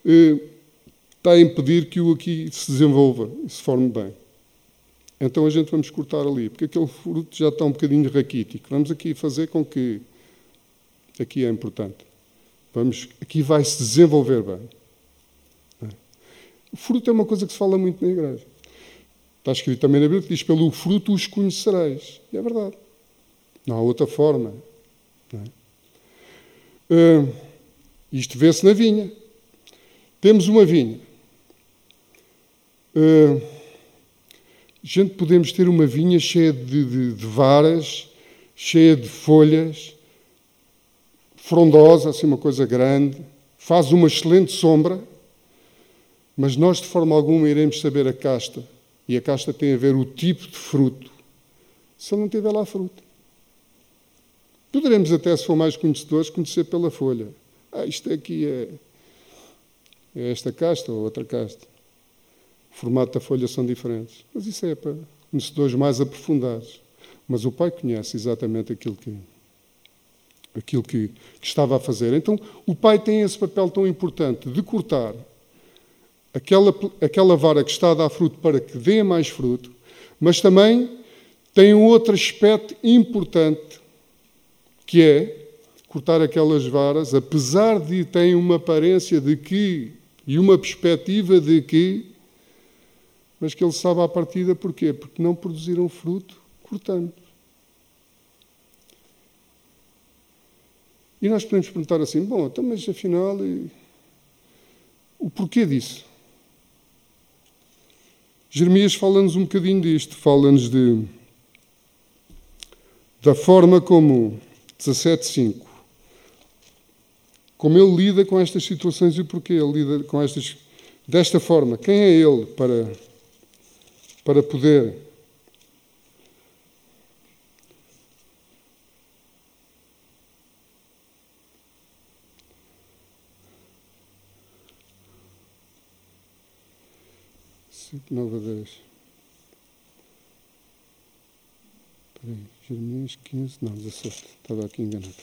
eh, está a impedir que o aqui se desenvolva e se forme bem. Então a gente vamos cortar ali, porque aquele fruto já está um bocadinho raquítico. Vamos aqui fazer com que aqui é importante. Vamos, aqui vai se desenvolver bem. O fruto é uma coisa que se fala muito na igreja. Está escrito também na Bíblia que diz: pelo fruto os conhecereis. E é verdade. Não há outra forma. Uh, isto vê-se na vinha. Temos uma vinha. Uh, gente, podemos ter uma vinha cheia de, de, de varas, cheia de folhas, frondosa, assim uma coisa grande, faz uma excelente sombra, mas nós de forma alguma iremos saber a casta. E a casta tem a ver o tipo de fruto, se não tiver lá fruto. Poderemos até, se for mais conhecedores, conhecer pela folha. Ah, isto aqui é, é esta casta ou outra casta. O formato da folha são diferentes. Mas isso é para conhecedores mais aprofundados. Mas o pai conhece exatamente aquilo que aquilo que, que, estava a fazer. Então, o pai tem esse papel tão importante de cortar aquela, aquela vara que está a dar fruto para que dê mais fruto, mas também tem um outro aspecto importante, que é cortar aquelas varas, apesar de terem uma aparência de que, e uma perspectiva de que, mas que ele sabe à partida porquê? Porque não produziram fruto cortando. E nós podemos perguntar assim: bom, então, mas afinal, o porquê disso? Jeremias fala-nos um bocadinho disto, fala-nos de, da forma como, 17.5, como ele lida com estas situações e porquê ele lida com estas, desta forma. Quem é ele para, para poder cinco, nove dez. Espera aí, Jeremias 15, não, 17. Estava aqui enganado.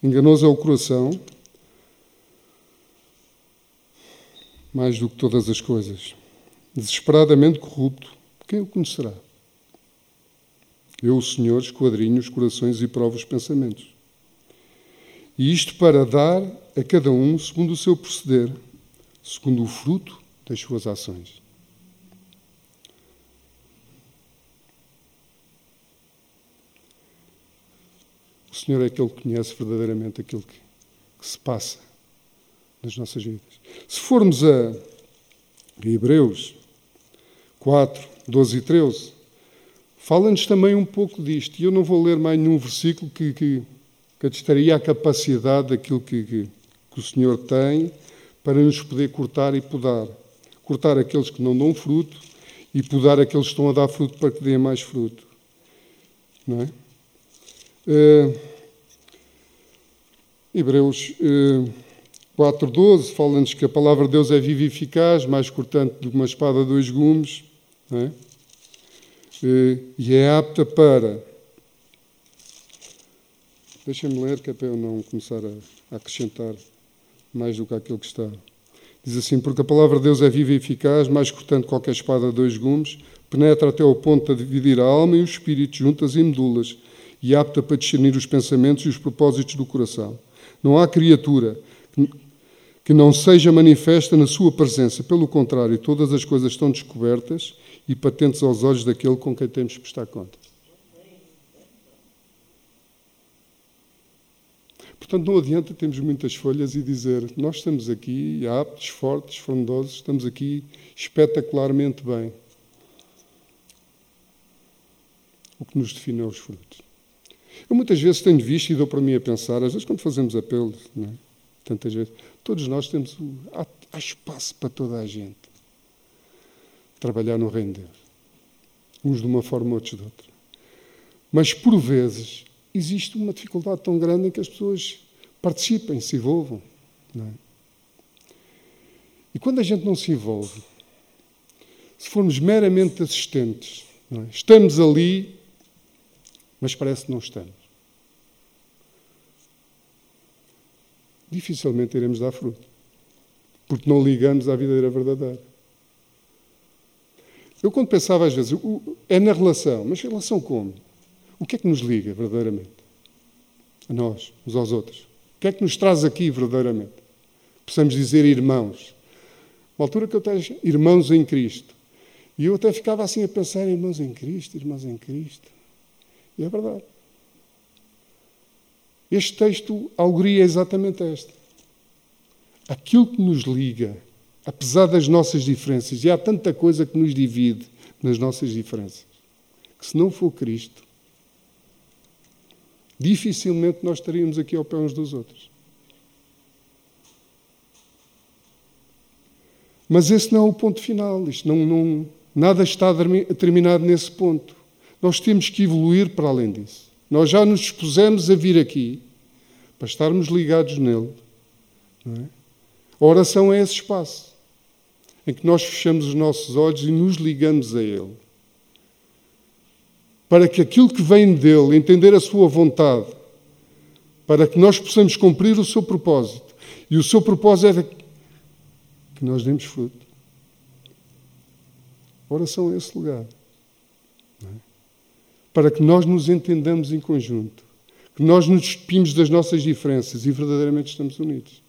Enganoso é o coração, mais do que todas as coisas. Desesperadamente corrupto, quem o conhecerá? Eu, o Senhor, esquadrinho os corações e provo os pensamentos. E isto para dar a cada um segundo o seu proceder, segundo o fruto das suas ações. O Senhor é aquele que conhece verdadeiramente aquilo que, que se passa nas nossas vidas. Se formos a Hebreus 4, 12 e 13, fala-nos também um pouco disto. E eu não vou ler mais nenhum versículo que, que que atestaria a capacidade daquilo que, que, que o Senhor tem para nos poder cortar e podar. Cortar aqueles que não dão fruto e podar aqueles que estão a dar fruto para que deem mais fruto. Não é? Uh, Hebreus uh, 4.12 fala-nos que a palavra de Deus é viva e eficaz, mais cortante do que uma espada de dois gumes, é? uh, e é apta para Deixem-me ler, que é para eu não começar a acrescentar mais do que aquilo que está. Diz assim: Porque a palavra de Deus é viva e eficaz, mais cortante qualquer espada de dois gumes, penetra até ao ponto de dividir a alma e o espírito, juntas e medulas, e apta para discernir os pensamentos e os propósitos do coração. Não há criatura que não seja manifesta na sua presença. Pelo contrário, todas as coisas estão descobertas e patentes aos olhos daquele com quem temos que prestar conta. Portanto, não adianta termos muitas folhas e dizer nós estamos aqui aptos, fortes, frondosos, estamos aqui espetacularmente bem. O que nos define é os frutos. Eu muitas vezes tenho visto e dou para mim a pensar, às vezes quando fazemos apelos, é? tantas vezes, todos nós temos. Há, há espaço para toda a gente trabalhar no reino de Deus. Uns de uma forma, outros de outra. Mas, por vezes, existe uma dificuldade tão grande em que as pessoas participem, se envolvam. É? E quando a gente não se envolve, se formos meramente assistentes, é? estamos ali, mas parece que não estamos. Dificilmente iremos dar fruto, porque não ligamos à videira verdadeira. Eu, quando pensava às vezes, é na relação, mas relação como? O que é que nos liga verdadeiramente? A nós, uns aos outros. O que é que nos traz aqui verdadeiramente? Possamos dizer irmãos. Uma altura que eu tenho irmãos em Cristo. E eu até ficava assim a pensar, irmãos em Cristo, irmãos em Cristo. E é verdade. Este texto, a alegoria é exatamente esta. Aquilo que nos liga apesar das nossas diferenças, e há tanta coisa que nos divide nas nossas diferenças, que se não for Cristo, dificilmente nós estaríamos aqui ao pé uns dos outros. Mas esse não é o ponto final, isto não, não, nada está terminado nesse ponto. Nós temos que evoluir para além disso. Nós já nos dispusemos a vir aqui para estarmos ligados nele. É? A oração é esse espaço em que nós fechamos os nossos olhos e nos ligamos a Ele. Para que aquilo que vem dele, entender a Sua vontade, para que nós possamos cumprir o seu propósito. E o seu propósito é que nós demos fruto. A oração é esse lugar. É? Para que nós nos entendamos em conjunto. Que nós nos despimos das nossas diferenças e verdadeiramente estamos unidos.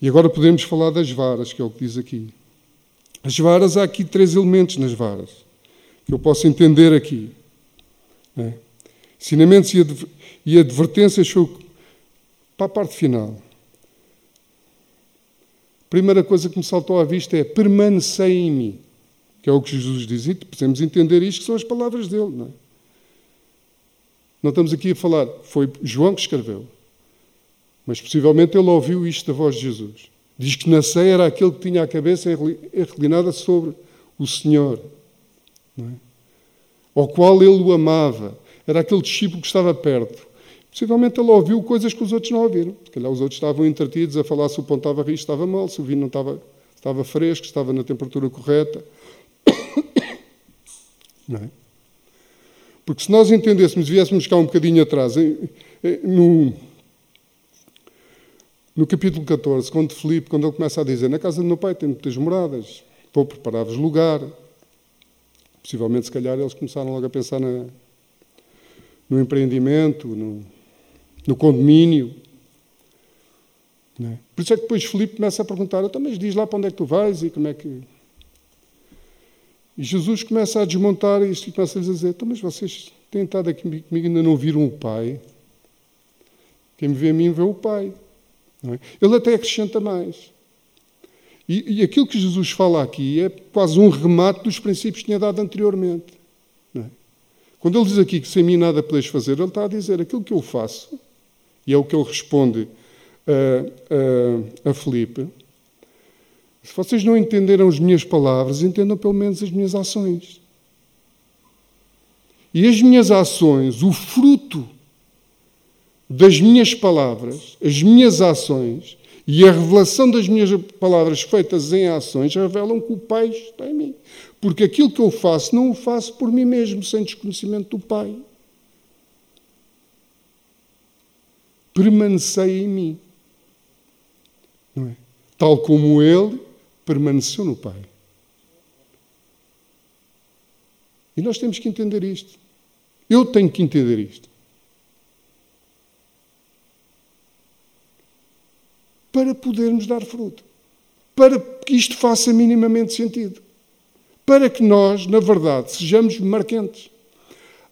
E agora podemos falar das varas, que é o que diz aqui. As varas, há aqui três elementos nas varas, que eu posso entender aqui. É. Ensinamentos e advertências para a parte final. A primeira coisa que me saltou à vista é permanecer em mim, que é o que Jesus diz. E podemos entender isto, que são as palavras dele. Não, é? não estamos aqui a falar, foi João que escreveu. Mas possivelmente ele ouviu isto da voz de Jesus. Diz que na ceia era aquele que tinha a cabeça reclinada sobre o Senhor, é? ao qual ele o amava. Era aquele discípulo que estava perto. Possivelmente ele ouviu coisas que os outros não ouviram. Se calhar os outros estavam entretidos a falar se o pão estava rico, estava mal, se o vinho não estava, estava fresco, estava na temperatura correta. <coughs> Não é? Porque se nós entendêssemos, viéssemos cá um bocadinho atrás, no, no capítulo 14, quando Filipe, quando ele começa a dizer, na casa do meu pai tem muitas moradas, vou preparar-vos lugar. Possivelmente, se calhar, eles começaram logo a pensar na, no empreendimento, no, no condomínio. É? Por isso é que depois Filipe começa a perguntar, então, mas diz lá para onde é que tu vais e como é que... E Jesus começa a desmontar isto e começa a lhes dizer, então, mas vocês têm estado aqui comigo ainda não viram o Pai? Quem me vê a mim vê o Pai. É? Ele até acrescenta mais. E, e, aquilo que Jesus fala aqui é quase um remate dos princípios que tinha dado anteriormente. É? Quando ele diz aqui que sem mim nada podes fazer, ele está a dizer aquilo que eu faço, e é o que ele responde a, a, a Felipe. Se vocês não entenderam as minhas palavras, entendam pelo menos as minhas ações. E as minhas ações, o fruto das minhas palavras, as minhas ações e a revelação das minhas palavras feitas em ações revelam que o Pai está em mim. Porque aquilo que eu faço, não o faço por mim mesmo, sem desconhecimento do Pai. Permanecei em mim. Não é? Tal como Ele permaneceu no Pai. E nós temos que entender isto. Eu tenho que entender isto. Para podermos dar fruto. Para que isto faça minimamente sentido. Para que nós, na verdade, sejamos marcantes.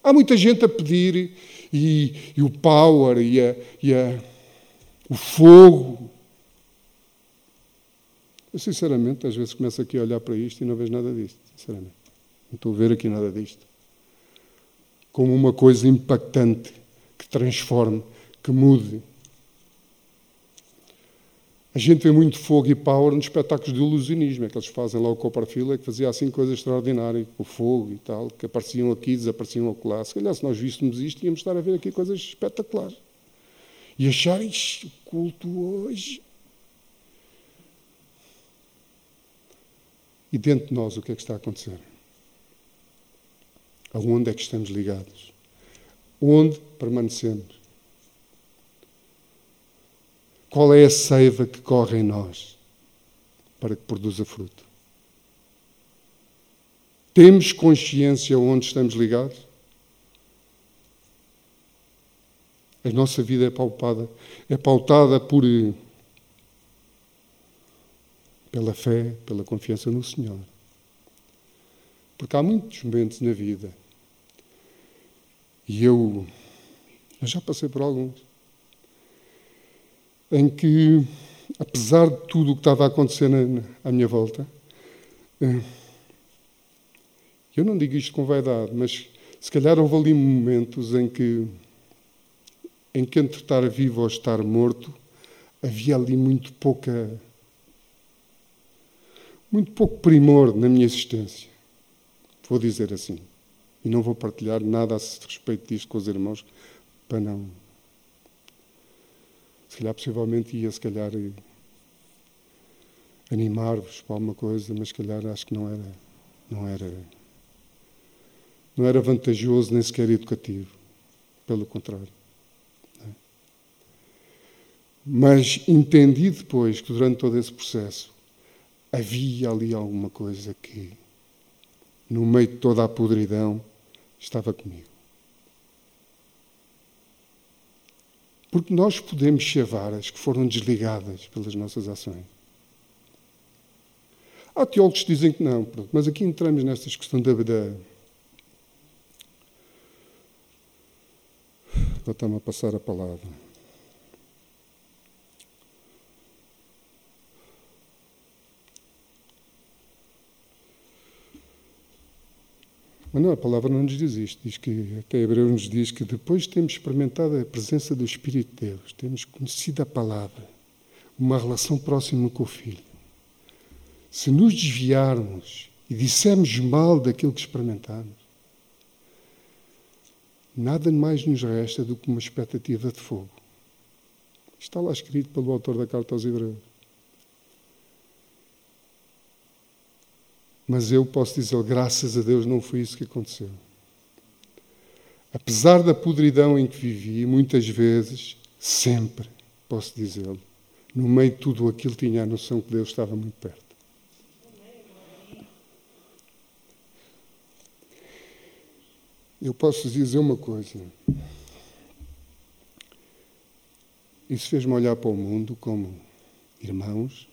Há muita gente a pedir e, e o power e, a, e a, o fogo. Eu, sinceramente, às vezes começo aqui a olhar para isto e não vejo nada disto. Sinceramente. Não estou a ver aqui nada disto. Como uma coisa impactante, que transforme, que mude. A gente vê muito fogo e power nos espetáculos de ilusionismo, é que eles fazem lá o Copperfield, é que fazia assim coisas extraordinárias, o fogo e tal, que apareciam aqui, desapareciam acolá. Se calhar, se nós víssemos isto, íamos estar a ver aqui coisas espetaculares. E achar culto hoje. E dentro de nós, o que é que está a acontecer? Aonde é que estamos ligados? Onde permanecemos? Qual é a seiva que corre em nós para que produza fruto? Temos consciência onde estamos ligados? A nossa vida é pautada, é pautada por pela fé, pela confiança no Senhor. Porque há muitos momentos na vida, e eu, eu já passei por alguns, em que, apesar de tudo o que estava a acontecer na, à minha volta, eh, eu não digo isto com vaidade, mas se calhar houve ali momentos em que, em que entre estar vivo ou estar morto, havia ali muito pouca, muito pouco primor na minha existência. Vou dizer assim. E não vou partilhar nada a respeito disto com os irmãos, para não se calhar possivelmente ia se calhar animar-vos para alguma coisa, mas se calhar acho que não era, não era, não era vantajoso nem sequer educativo, pelo contrário. É? Mas entendi depois que durante todo esse processo havia ali alguma coisa que, no meio de toda a podridão, estava comigo. Porque nós podemos ser varas que foram desligadas pelas nossas ações. Há teólogos que dizem que não, pronto, mas aqui entramos nesta questão da. da Voltamos a passar a palavra. Mas não, a palavra não nos diz isto. Diz que, até Hebreu nos diz que depois de termos experimentado a presença do Espírito de Deus, temos conhecido a palavra, uma relação próxima com o Filho. Se nos desviarmos e dissermos mal daquilo que experimentamos, nada mais nos resta do que uma expectativa de fogo. Está lá escrito pelo autor da carta aos Hebreus. Mas eu posso dizer, graças a Deus, não foi isso que aconteceu. Apesar da podridão em que vivi, muitas vezes, sempre, posso dizê-lo, no meio de tudo aquilo tinha a noção que Deus estava muito perto. Eu posso dizer uma coisa. Isso fez-me olhar para o mundo como irmãos,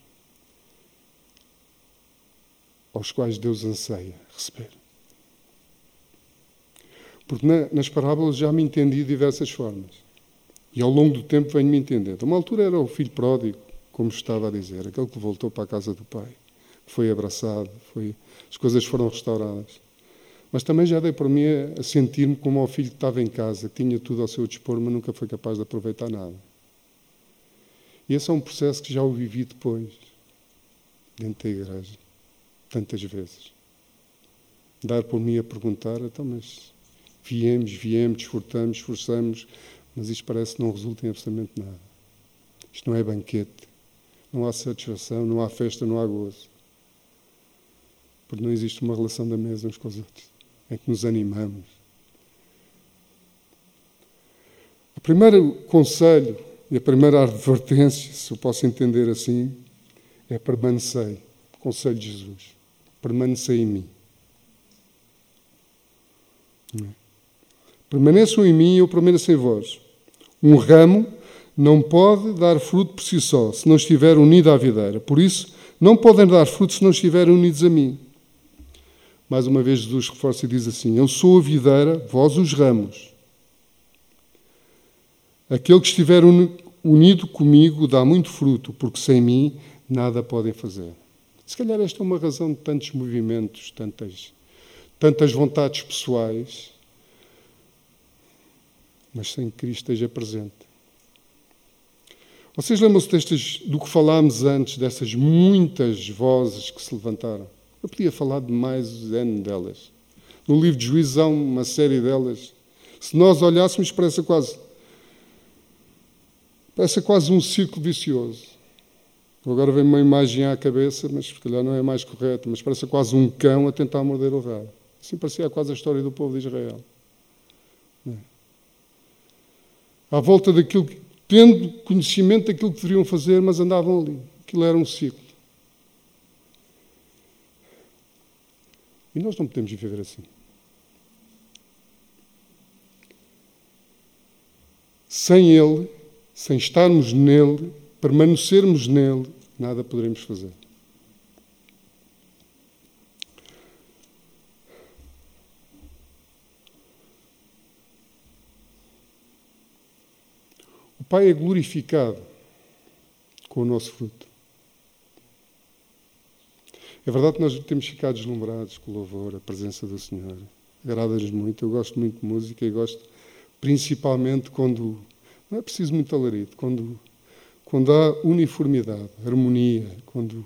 aos quais Deus anseia receber. Porque na, nas parábolas já me entendi de diversas formas. E ao longo do tempo venho-me entendendo. A uma altura era o filho pródigo, como estava a dizer, aquele que voltou para a casa do pai, foi abraçado, foi, as coisas foram restauradas. Mas também já dei por mim a, sentir-me como o filho que estava em casa, que tinha tudo ao seu dispor, mas nunca foi capaz de aproveitar nada. E esse é um processo que já o vivi depois, dentro da igreja tantas vezes. Dar por mim a perguntar, então, mas viemos, viemos, esforçamos, esforçamos, mas isto parece que não resulta em absolutamente nada. Isto não é banquete, não há satisfação, não há festa, não há gozo. Porque não existe uma relação da mesa uns com os outros, em que nos animamos. O primeiro conselho e a primeira advertência, se eu posso entender assim, é permanecer. Conselho de Jesus permaneça em mim. Permaneçam em mim e eu permaneço em vós. Um ramo não pode dar fruto por si só, se não estiver unido à videira. Por isso, não podem dar fruto se não estiverem unidos a mim. Mais uma vez, Jesus reforça e diz assim: Eu sou a videira, vós os ramos. Aquele que estiver unido comigo dá muito fruto, porque sem mim nada podem fazer. Se calhar esta é uma razão de tantos movimentos, tantas, tantas vontades pessoais, mas sem que Cristo esteja presente. Vocês lembram-se do que falámos antes, dessas muitas vozes que se levantaram? Eu podia falar de mais N delas. No livro de há uma série delas. Se nós olhássemos, parece quase, parece quase um círculo vicioso. Agora vem uma imagem à cabeça, mas se calhar não é mais correta, mas parece quase um cão a tentar morder o rabo. Assim parecia quase a história do povo de Israel. É? À volta daquilo que tendo conhecimento daquilo que deveriam fazer, mas andavam ali. Aquilo era um ciclo. E nós não podemos viver assim. Sem Ele, sem estarmos nele, permanecermos nele, nada poderemos fazer. Pai é glorificado com o nosso fruto. É verdade que nós temos ficado deslumbrados com o louvor, a presença do Senhor. Agrada-nos muito. Eu gosto muito de música e gosto principalmente quando. Não é preciso muito alarido, quando, quando há uniformidade, harmonia, quando,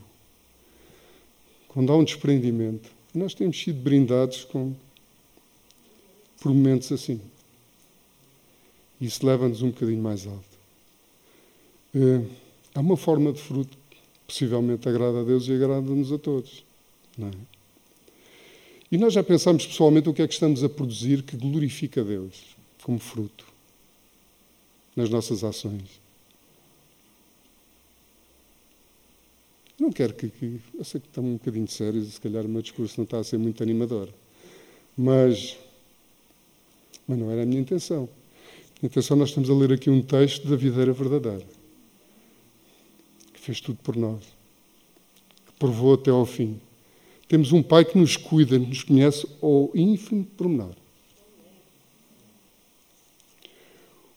quando há um desprendimento. Nós temos sido brindados com, por momentos assim. Isso leva-nos um bocadinho mais alto. É, há uma forma de fruto que possivelmente agrada a Deus e agrada-nos a todos. É? E nós já pensamos pessoalmente o que é que estamos a produzir que glorifica a Deus como fruto nas nossas ações. Não quero que, que. Eu sei que estamos um bocadinho sérios e se calhar o meu discurso não está a ser muito animador. Mas. Mas não era a minha intenção. A intenção, nós estamos a ler aqui um texto da videira verdadeira fez tudo por nós, que provou até ao fim. Temos um Pai que nos cuida, nos conhece ao ínfimo pormenor.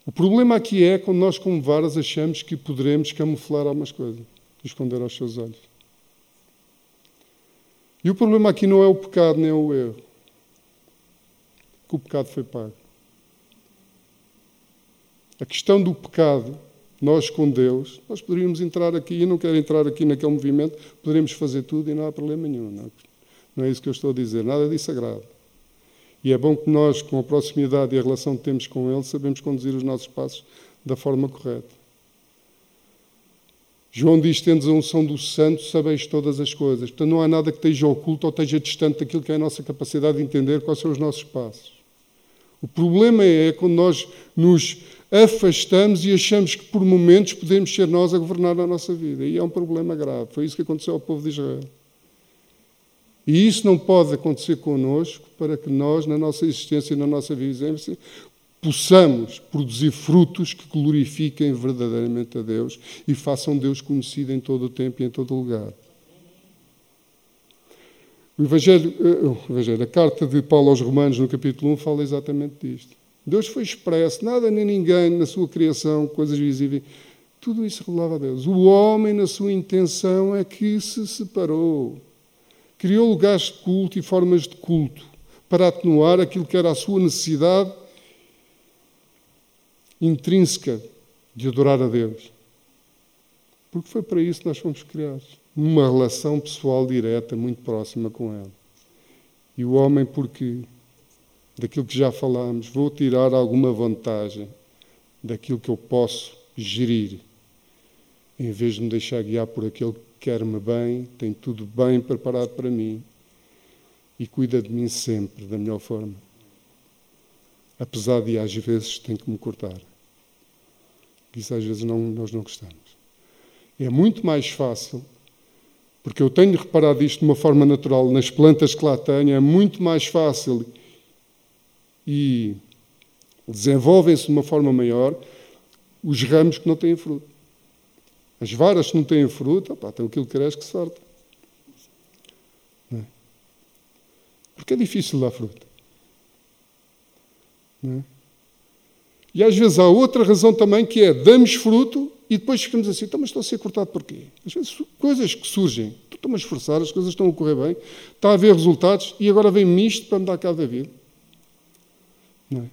O problema aqui é quando nós, como varas, achamos que poderemos camuflar algumas coisas esconder aos seus olhos. E o problema aqui não é o pecado nem é o erro. Que o pecado foi pago. A questão do pecado nós com Deus, nós poderíamos entrar aqui, e não quero entrar aqui naquele movimento, poderíamos fazer tudo e não há problema nenhum. Não, não é isso que eu estou a dizer, nada disso agrada. E é bom que nós, com a proximidade e a relação que temos com Ele, sabemos conduzir os nossos passos da forma correta. João diz: Tendes a unção do Santo, sabeis todas as coisas. Portanto, não há nada que esteja oculto ou esteja distante daquilo que é a nossa capacidade de entender quais são os nossos passos. O problema é quando nós nos afastamos e achamos que por momentos podemos ser nós a governar a nossa vida. E é um problema grave. Foi isso que aconteceu ao povo de Israel. E isso não pode acontecer connosco para que nós, na nossa existência e na nossa vivência, possamos produzir frutos que glorifiquem verdadeiramente a Deus e façam Deus conhecido em todo o tempo e em todo o lugar. O Evangelho, eh, o Evangelho, a carta de Paulo aos Romanos, no capítulo 1, fala exatamente disto. Deus foi expresso, nada nem ninguém na sua criação, coisas visíveis, tudo isso revelava a Deus. O homem, na sua intenção, é que se separou. Criou lugares de culto e formas de culto para atenuar aquilo que era a sua necessidade intrínseca de adorar a Deus. Porque foi para isso que nós fomos criados numa relação pessoal direta, muito próxima com Ele. E o homem, porque daquilo que já falámos, vou tirar alguma vantagem daquilo que eu posso gerir, em vez de me deixar guiar por aquele que quer-me bem, tem tudo bem preparado para mim e cuida de mim sempre da melhor forma. Apesar de às vezes tem que me cortar. Isso às vezes não, nós não gostamos. É muito mais fácil, porque eu tenho reparado isto de uma forma natural nas plantas que lá tenho, é muito mais fácil e desenvolvem-se de uma forma maior os ramos que não têm fruto. As varas que não têm fruto, opa, tem aquilo que cresce que sorte. É? Porque é difícil dar fruto. Não é? E às vezes há outra razão também que é damos fruto e depois ficamos assim, então, mas estou a ser cortado porquê? Às vezes coisas que surgem, estou-me a esforçar, as coisas estão a correr bem, está a haver resultados e agora vem-me isto para me dar cabo da vida. Não é?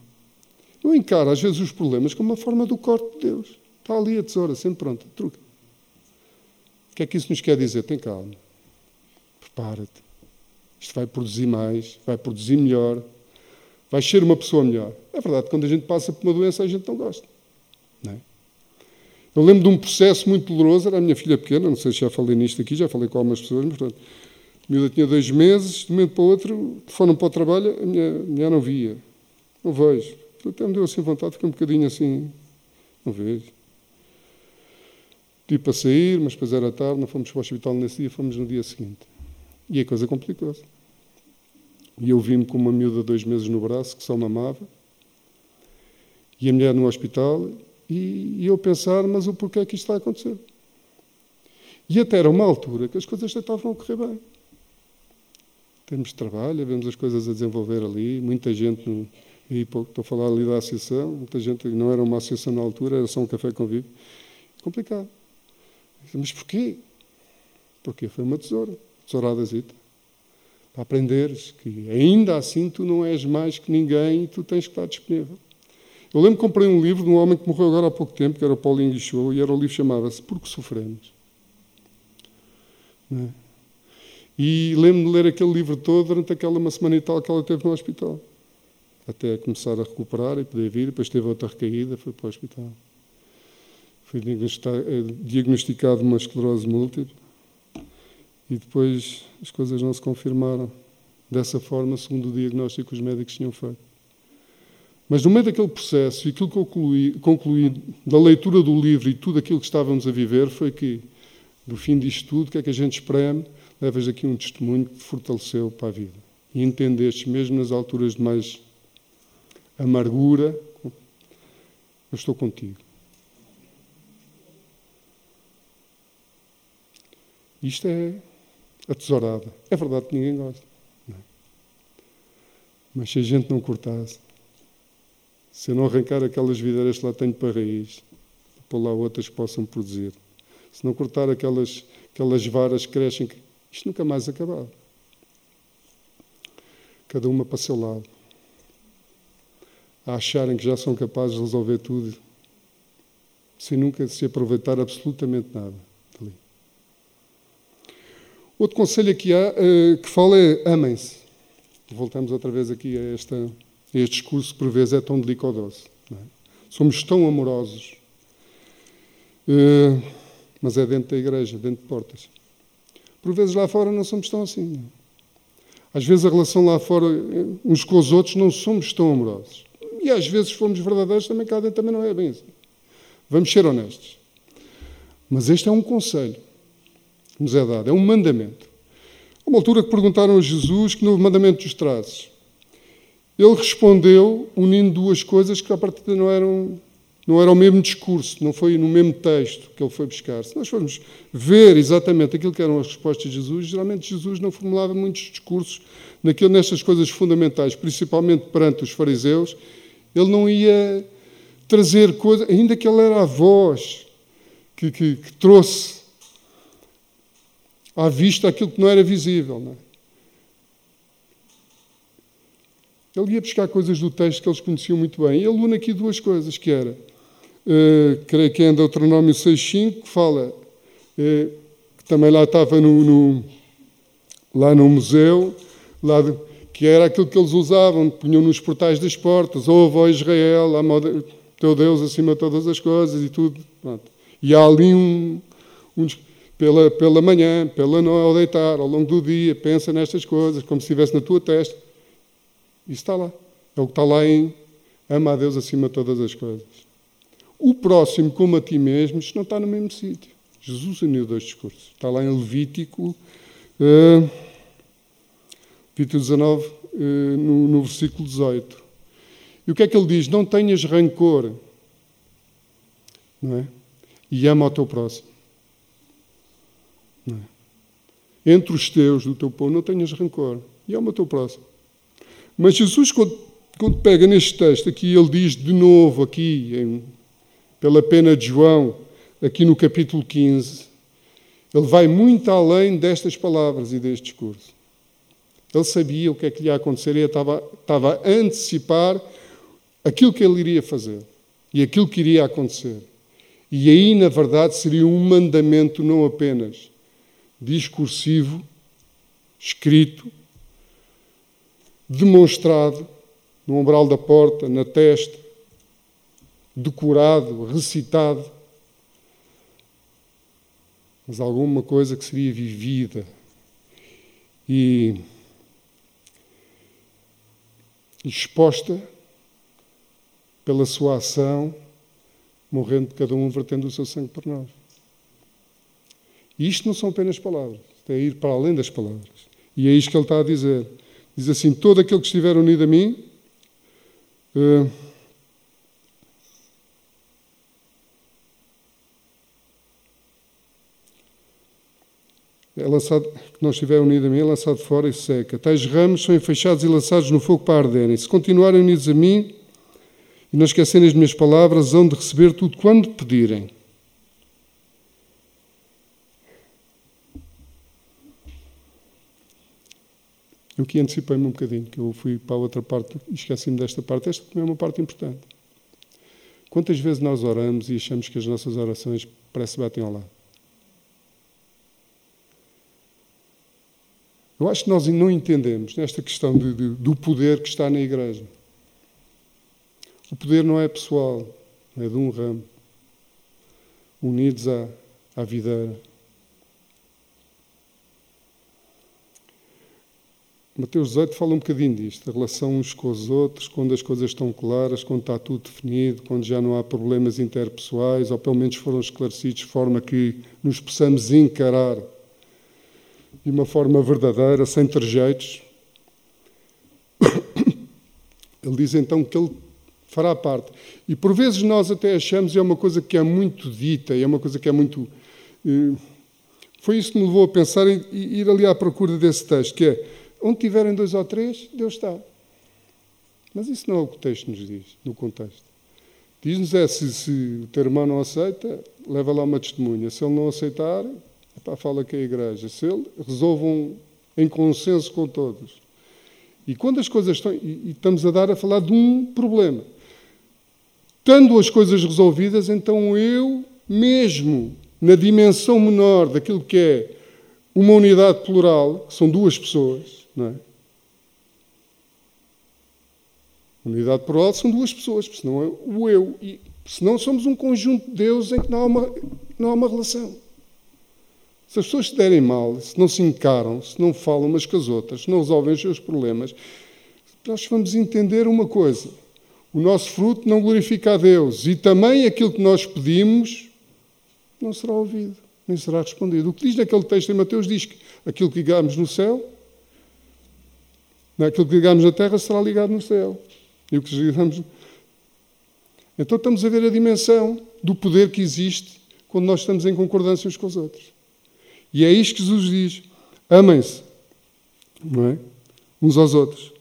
Eu encaro às vezes os problemas como uma forma do corte de Deus. Está ali a tesoura, sempre pronta. Truca. O que é que isso nos quer dizer? Tem calma. Prepara-te. Isto vai produzir mais, vai produzir melhor, vai ser uma pessoa melhor. É verdade, quando a gente passa por uma doença, a gente não gosta. Não é? Eu lembro de um processo muito doloroso, era a minha filha pequena, não sei se já falei nisto aqui, já falei com algumas pessoas, mas portanto, a miúda tinha dois meses, de um momento para o outro, foram para o trabalho, a minha mulher não via. Não vejo. Até me deu assim vontade, fiquei um bocadinho assim, não vejo. Tive para sair, mas depois era tarde, não fomos para o hospital nesse dia, fomos no dia seguinte. E a coisa complicou-se. E eu vi-me com uma miúda de dois meses no braço, que só mamava, e a mulher no hospital, e, e eu pensar, mas o porquê é que isto está a acontecer? E até era uma altura que as coisas já estavam a correr bem. Temos trabalho, vemos as coisas a desenvolver ali, muita gente, no, e estou a falar ali da associação, muita gente, não era uma associação na altura, era só um café convívio. Complicado. Mas porquê? Porque foi uma tesoura, tesouradazita para aprenderes que ainda assim tu não és mais que ninguém e tu tens que estar disponível. Eu lembro que comprei um livro de um homem que morreu agora há pouco tempo, que era o Paulinho Guichou, e era o livro chamava-se Porque Sofremos. É? E lembro-me de ler aquele livro todo durante aquela uma semana e tal que ela teve no hospital. Até começar a recuperar e poder vir, depois teve outra recaída, foi para o hospital. Foi diagnosticado uma esclerose múltipla e depois as coisas não se confirmaram dessa forma, segundo o diagnóstico que os médicos tinham feito. Mas no meio daquele processo, e aquilo que concluí, concluí da leitura do livro e tudo aquilo que estávamos a viver foi que, do fim disto tudo, o que é que a gente espreme? Levas aqui um testemunho que te fortaleceu para a vida. E entendeste, mesmo nas alturas de mais amargura, eu estou contigo. Isto é a tesourada. É verdade que ninguém gosta. É? Mas se a gente não cortasse, se eu não arrancar aquelas videiras que lá tenho para raiz, para lá outras que possam produzir, se não cortar aquelas, aquelas varas que crescem, isto nunca mais acabava. Cada uma para seu lado. A acharem que já são capazes de resolver tudo, sem nunca se aproveitar absolutamente nada. Outro conselho que há, uh, que fala é amem-se. Voltamos outra vez aqui a, esta, a este discurso que por vezes é tão delicado. É? Somos tão amorosos. Uh, mas é dentro da igreja, dentro de portas. Por vezes lá fora não somos tão assim. É? Às vezes a relação lá fora, eh, uns com os outros, não somos tão amorosos. E às vezes, se formos verdadeiros, também cá dentro também não é bem assim. Vamos ser honestos. Mas este é um conselho nos é dado, é um mandamento. Há uma altura que perguntaram a Jesus que novo mandamento dos trazes. Ele respondeu unindo duas coisas que à partida não eram, não era o mesmo discurso, não foi no mesmo texto que ele foi buscar. Se nós formos ver exatamente aquilo que eram as respostas de Jesus, geralmente Jesus não formulava muitos discursos naquilo, nestas coisas fundamentais, principalmente perante os fariseus. Ele não ia trazer coisas, ainda que ele era a voz que, que, que trouxe à vista aquilo que não era visível. Não é? Ele ia buscar coisas do texto que eles conheciam muito bem. Ele une aqui duas coisas, que era, uh, creio que é em Deuteronômio 6.5, que fala, uh, que também lá estava no, no, lá no museu, lá de, que era aquilo que eles usavam, punham nos portais das portas, ouve, ó Israel, teu Deus acima de todas as coisas e tudo. Pronto. E há ali um, um pela, pela manhã, pela noite, ao deitar, ao longo do dia, pensa nestas coisas, como se estivesse na tua testa. Isso está lá. É o que está lá em ama a Deus acima de todas as coisas. O próximo, como a ti mesmo, isto não está no mesmo sítio. Jesus uniu dois discursos. Está lá em Levítico, uh, Levítico 19, uh, no, no versículo 18. E o que é que ele diz? Não tenhas rancor. Não é? E ama o teu próximo. É? Entre os teus, do teu povo, não tenhas rancor. E ama o teu próximo. Mas Jesus, quando, quando, pega neste texto, aqui ele diz de novo, aqui, em, pela pena de João, aqui no capítulo 15, ele vai muito além destas palavras e deste discurso. Ele sabia o que é que lhe ia acontecer e estava, estava a antecipar aquilo que ele iria fazer e aquilo que iria acontecer. E aí, na verdade, seria um mandamento não apenas discursivo, escrito, demonstrado no umbral da porta, na testa, decorado, recitado, mas alguma coisa que seria vivida e exposta pela sua ação, morrendo cada um vertendo o seu sangue por nós. E isto não são apenas palavras, é ir para além das palavras. E é isto que ele está a dizer. Diz assim: todo aquele que estiver unido a mim. Uh, é lançado, que não estiver unido a mim, é lançado fora e seca. Tais ramos são enfeixados e lançados no fogo para arderem. Se continuarem unidos a mim e não esquecerem as minhas palavras, hão de receber tudo quando pedirem. Eu que antecipei-me um bocadinho, que eu fui para a outra parte e esqueci-me desta parte. Esta também é uma parte importante. Quantas vezes nós oramos e achamos que as nossas orações parece batem ao lado? Eu acho que nós não entendemos nesta questão de, de, do poder que está na igreja. O poder não é pessoal, é de um ramo, unidos à, à videira. Mateus 18 fala um bocadinho disto, a relação uns com os outros, quando as coisas estão claras, quando está tudo definido, quando já não há problemas interpessoais, ou pelo menos foram esclarecidos de forma que nos possamos encarar de uma forma verdadeira, sem trejeitos. <coughs> Ele diz então que ele fará parte. E por vezes nós até achamos, e é uma coisa que é muito dita, e é uma coisa que é muito. Eh, foi isso que me levou a pensar em ir ali à procura desse texto, que é onde tiverem dois ou três, Deus está. Mas isso não é o que o texto nos diz, no contexto. Diz-nos é se, se o teu irmão não aceita, leva lá uma testemunha. Se ele não aceitar, epá, fala com a igreja. Se ele resolvam em consenso com todos. E quando as coisas estão. E, e estamos a dar a falar de um problema. Estando as coisas resolvidas, então eu mesmo, na dimensão menor daquilo que é uma unidade plural, que são duas pessoas, não é? Unidade plural são duas pessoas, senão é o eu. E senão somos um conjunto de Deus em que não há uma, não há uma relação. Se as pessoas se derem mal, se não se encaram, se não falam umas com as outras, se não resolvem os seus problemas, nós vamos entender uma coisa: o nosso fruto não glorifica a Deus e também aquilo que nós pedimos não será ouvido, nem será respondido. O que diz naquele texto em Mateus diz que aquilo que ligamos no céu, aquilo que ligamos na terra será ligado no céu. E o que ligamos. Então estamos a ver a dimensão do poder que existe quando nós estamos em concordância uns com os outros. E é isto que Jesus diz: amem-se, é? Uns aos outros.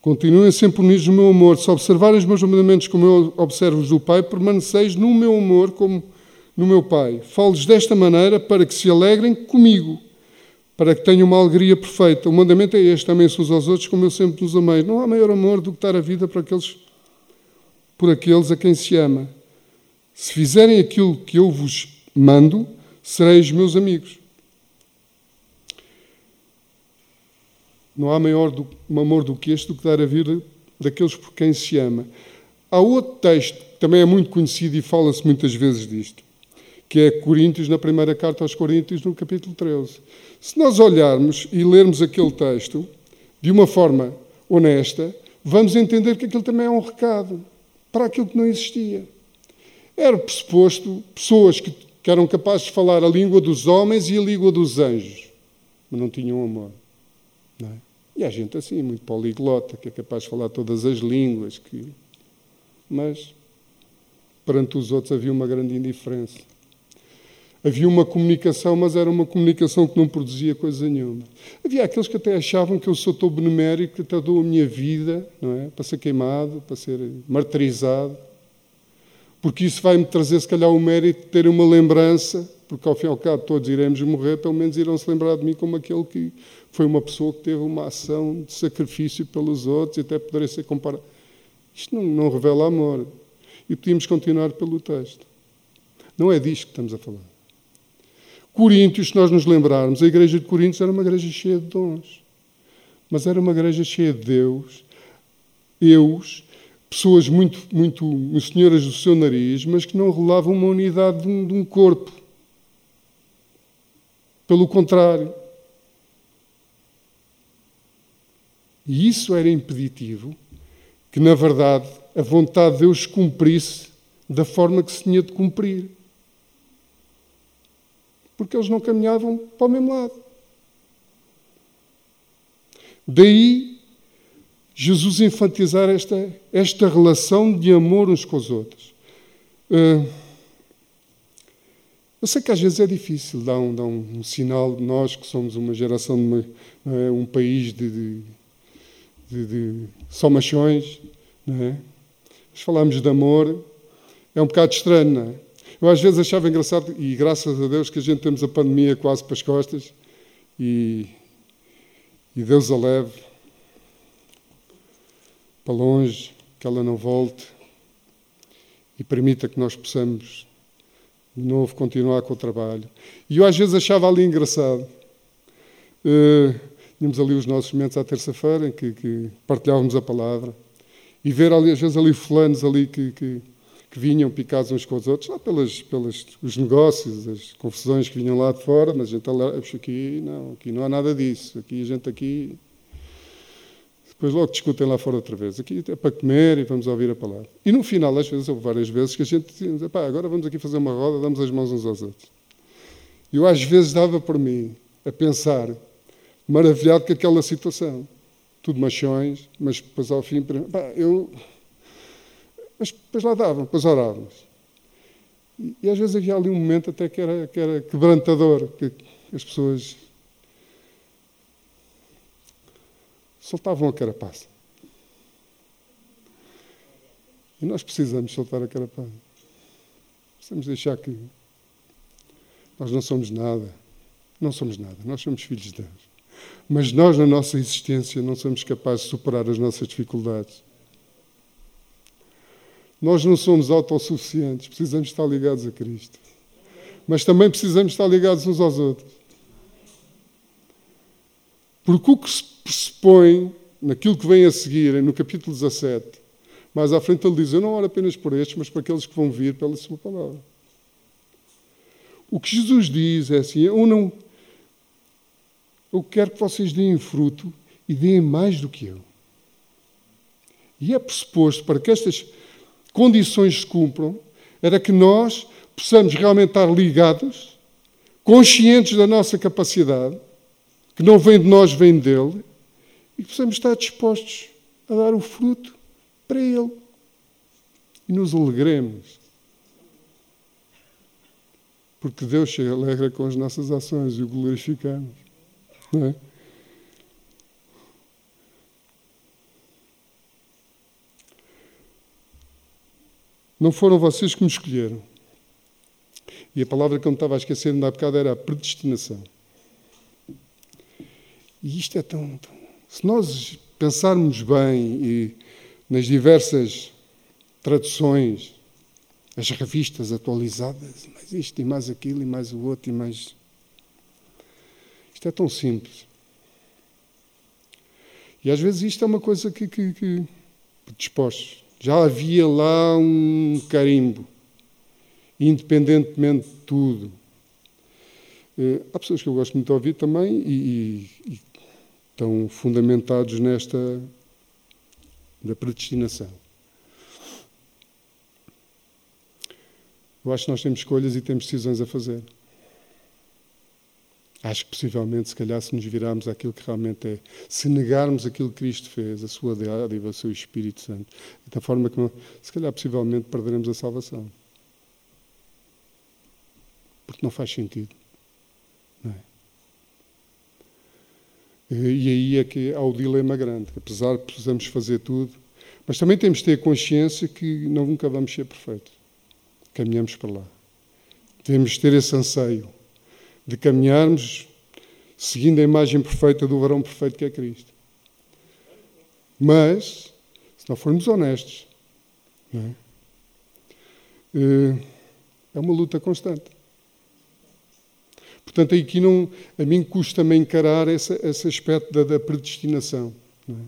Continuem sempre unidos no meu amor. Se observarem os meus mandamentos como eu observo os do Pai, permaneceis no meu amor como no meu Pai. Falo-lhes desta maneira para que se alegrem comigo, para que tenham uma alegria perfeita. O mandamento é este: amem-se uns aos outros como eu sempre os amei. Não há maior amor do que dar a vida por aqueles, por aqueles a quem se ama. Se fizerem aquilo que eu vos mando, sereis meus amigos. Não há maior do, um amor do que este do que dar a vida daqueles por quem se ama. Há outro texto que também é muito conhecido e fala-se muitas vezes disto, que é Coríntios, na primeira carta aos Coríntios, no capítulo 13. Se nós olharmos e lermos aquele texto de uma forma honesta, vamos entender que aquilo também é um recado para aquilo que não existia. Era pressuposto pessoas que que eram capazes de falar a língua dos homens e a língua dos anjos, mas não tinham amor. Não é? E há gente assim, muito poliglota, que é capaz de falar todas as línguas, que... mas perante os outros havia uma grande indiferença. Havia uma comunicação, mas era uma comunicação que não produzia coisa nenhuma. Havia aqueles que até achavam que eu sou tão benemérico, que até dou a minha vida não é? para ser queimado, para ser martirizado porque isso vai-me trazer, se calhar, o mérito de ter uma lembrança, porque ao fim e ao cabo todos iremos morrer, pelo menos irão se lembrar de mim como aquele que foi uma pessoa que teve uma ação de sacrifício pelos outros e até poderia ser comparado. Isto não, não revela amor. E podíamos continuar pelo texto. Não é disto que estamos a falar. Coríntios, se nós nos lembrarmos, a igreja de Coríntios era uma igreja cheia de dons. Mas era uma igreja cheia de Deus, eus, pessoas muito, muito senhoras do seu nariz, mas que não revelavam uma unidade de um, de um corpo. Pelo contrário. E isso era impeditivo que, na verdade, a vontade de Deus cumprisse da forma que se tinha de cumprir. Porque eles não caminhavam para o mesmo lado. Daí Jesus enfatizar esta, esta relação de amor uns com os outros. Uh, eu sei que às vezes é difícil dar um, dar um, um sinal, nós que somos uma geração, de uma, é? um país de, de, de, de só machões, não é? Mas falamos de amor, é um bocado estranho, não é? Eu às vezes achava engraçado, e graças a Deus que a gente temos a pandemia quase para as costas, e, e Deus a leve para longe, que ela não volte, e permita que nós possamos de novo continuar com o trabalho. E eu às vezes achava ali engraçado. Uh, tínhamos ali os nossos momentos à terça-feira em que, que, partilhávamos a palavra e ver ali, às vezes ali fulanos ali que, que, que, vinham picados uns com os outros, lá pelos pelas, os negócios, as confusões que vinham lá de fora, mas a gente aqui não, aqui não há nada disso, aqui a gente aqui depois logo discutem lá fora outra vez. Aqui é para comer e vamos ouvir a palavra. E no final, às vezes, houve várias vezes que a gente dizia, pá, agora vamos aqui fazer uma roda, damos as mãos uns aos outros. E eu às vezes dava por mim a pensar, maravilhado com aquela situação. Tudo machões, mas depois ao fim, pá, eu... Mas depois lá davam, depois orávamos. E, e, às vezes havia ali um momento até que era, que era quebrantador, que as pessoas soltavam a carapaça. E nós precisamos soltar a carapaça. Precisamos deixar que nós não somos nada. Não somos nada. Nós somos filhos de Deus. Mas nós, na nossa existência, não somos capazes de superar as nossas dificuldades. Nós não somos autossuficientes. Precisamos estar ligados a Cristo. Mas também precisamos estar ligados uns aos outros. Porque o que se pressupõe, naquilo que vem a seguir, no capítulo 17, mais à frente ele diz: Eu não oro apenas por estes, mas para aqueles que vão vir pela Sua palavra. O que Jesus diz é assim: Eu não. Eu quero que vocês deem fruto e deem mais do que eu. E é pressuposto para que estas condições se cumpram, era que nós possamos realmente estar ligados, conscientes da nossa capacidade, que não vem de nós, vem dele, e possamos estar dispostos a dar o fruto para Ele. E nos alegremos. Porque Deus se alegra com as nossas ações e o glorificamos. Não é? Não foram vocês que me escolheram. E a palavra que eu me estava a esquecer há bocado era a predestinação. E isto é tão, tão se nós pensarmos bem e nas diversas traduções, as revistas atualizadas, mais isto e mais aquilo e mais o outro e mais. Isto é tão simples. E às vezes isto é uma coisa que, que, que. Já havia lá um carimbo, independentemente de tudo. Eh, há pessoas que eu gosto muito de ouvir também e, e, estão fundamentados nesta da predestinação. Eu acho que nós temos escolhas e temos decisões a fazer. Acho que possivelmente, se calhar, se nos virarmos àquilo que realmente é, se negarmos aquilo que Cristo fez, a sua dádiva, o seu Espírito Santo, da forma que, se calhar, possivelmente perderemos a salvação. Porque não faz sentido. Não é? E aí é que há o dilema grande. Apesar de precisamos fazer tudo, mas também temos de ter consciência que nunca vamos ser perfeitos. Caminhamos para lá. Temos de ter esse anseio de caminharmos seguindo a imagem perfeita do varão perfeito que é Cristo. Mas, se não formos honestos, não é? Eh, É uma luta constante. Portanto, aqui não, a mim custa-me encarar esse, aspecto da, da predestinação. Não, é?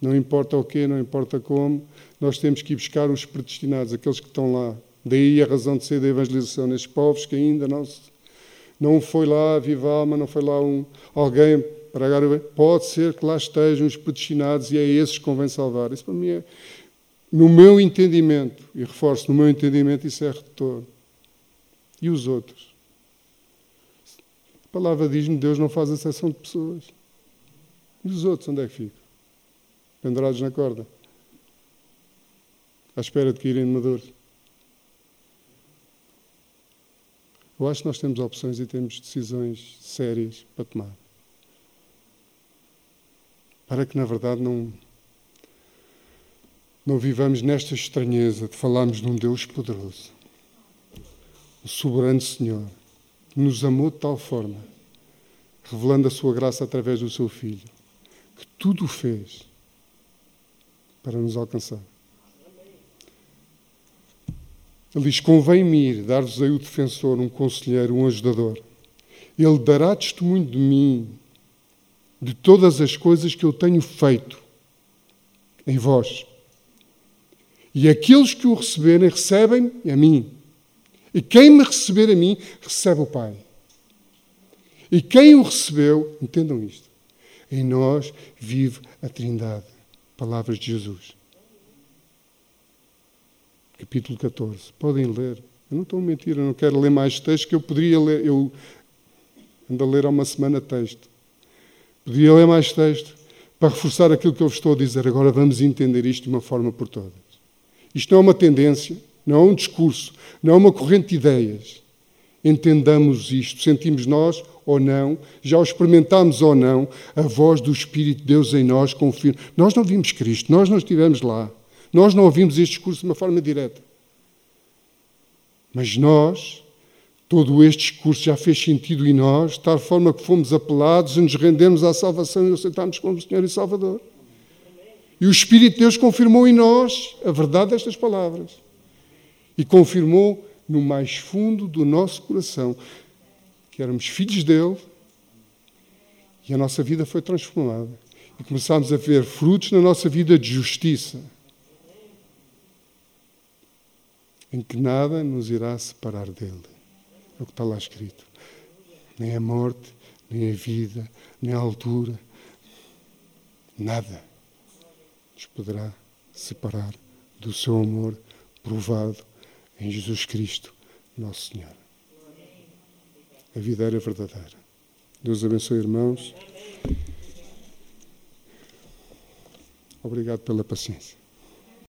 não, importa o quê, não importa como, nós temos que ir buscar os predestinados, aqueles que estão lá. Daí a razão de ser da evangelização nesses povos que ainda não se, não foi lá viva alma, não foi lá um, alguém para agora. Pode ser que lá estejam os predestinados e é esses que convém salvar. Isso para mim é, no meu entendimento, e reforço, no meu entendimento, isso é retorno. E os outros? A palavra diz-me Deus não faz exceção de pessoas. E os outros, onde é que ficam? Pendurados na corda. À espera de caírem maduros. Eu acho que nós temos opções e temos decisões sérias para tomar. Para que, na verdade, não, não vivamos nesta estranheza de falarmos de um Deus poderoso, o soberano Senhor, que nos amou de tal forma, revelando a sua graça através do seu Filho, que tudo fez para nos alcançar. Diz: Convém-me ir, dar-vos-ei o defensor, um conselheiro, um ajudador. Ele dará testemunho de mim, de todas as coisas que eu tenho feito em vós. E aqueles que o receberem, recebem a mim. E quem me receber a mim, recebe o Pai. E quem o recebeu, entendam isto, em nós vive a Trindade. Palavras de Jesus capítulo 14. Podem ler. Eu não estou a mentir, eu não quero ler mais texto que eu poderia ler. Eu ando a ler há uma semana texto. Poderia ler mais texto para reforçar aquilo que eu estou a dizer. Agora vamos entender isto de uma forma por todas. Isto não é uma tendência, não é um discurso, não é uma corrente de ideias. Entendamos isto, sentimos nós ou não, já o experimentamos ou não, a voz do Espírito de Deus em nós confirma. Nós não vimos Cristo, nós não estivemos lá. Nós não ouvimos este discurso de uma forma direta. Mas nós, todo este discurso já fez sentido em nós, de tal forma que fomos apelados e nos rendemos à salvação e o aceitamos como Senhor e Salvador. E o Espírito de Deus confirmou em nós a verdade destas palavras. E confirmou no mais fundo do nosso coração que éramos filhos dele e a nossa vida foi transformada. E começámos a ver frutos na nossa vida de justiça em que nada nos irá separar dele. É o que está lá escrito. Nem a morte, nem a vida, nem a altura, nada nos poderá separar do seu amor provado em Jesus Cristo, nosso Senhor. A vida era verdadeira. Deus abençoe, irmãos. Obrigado pela paciência.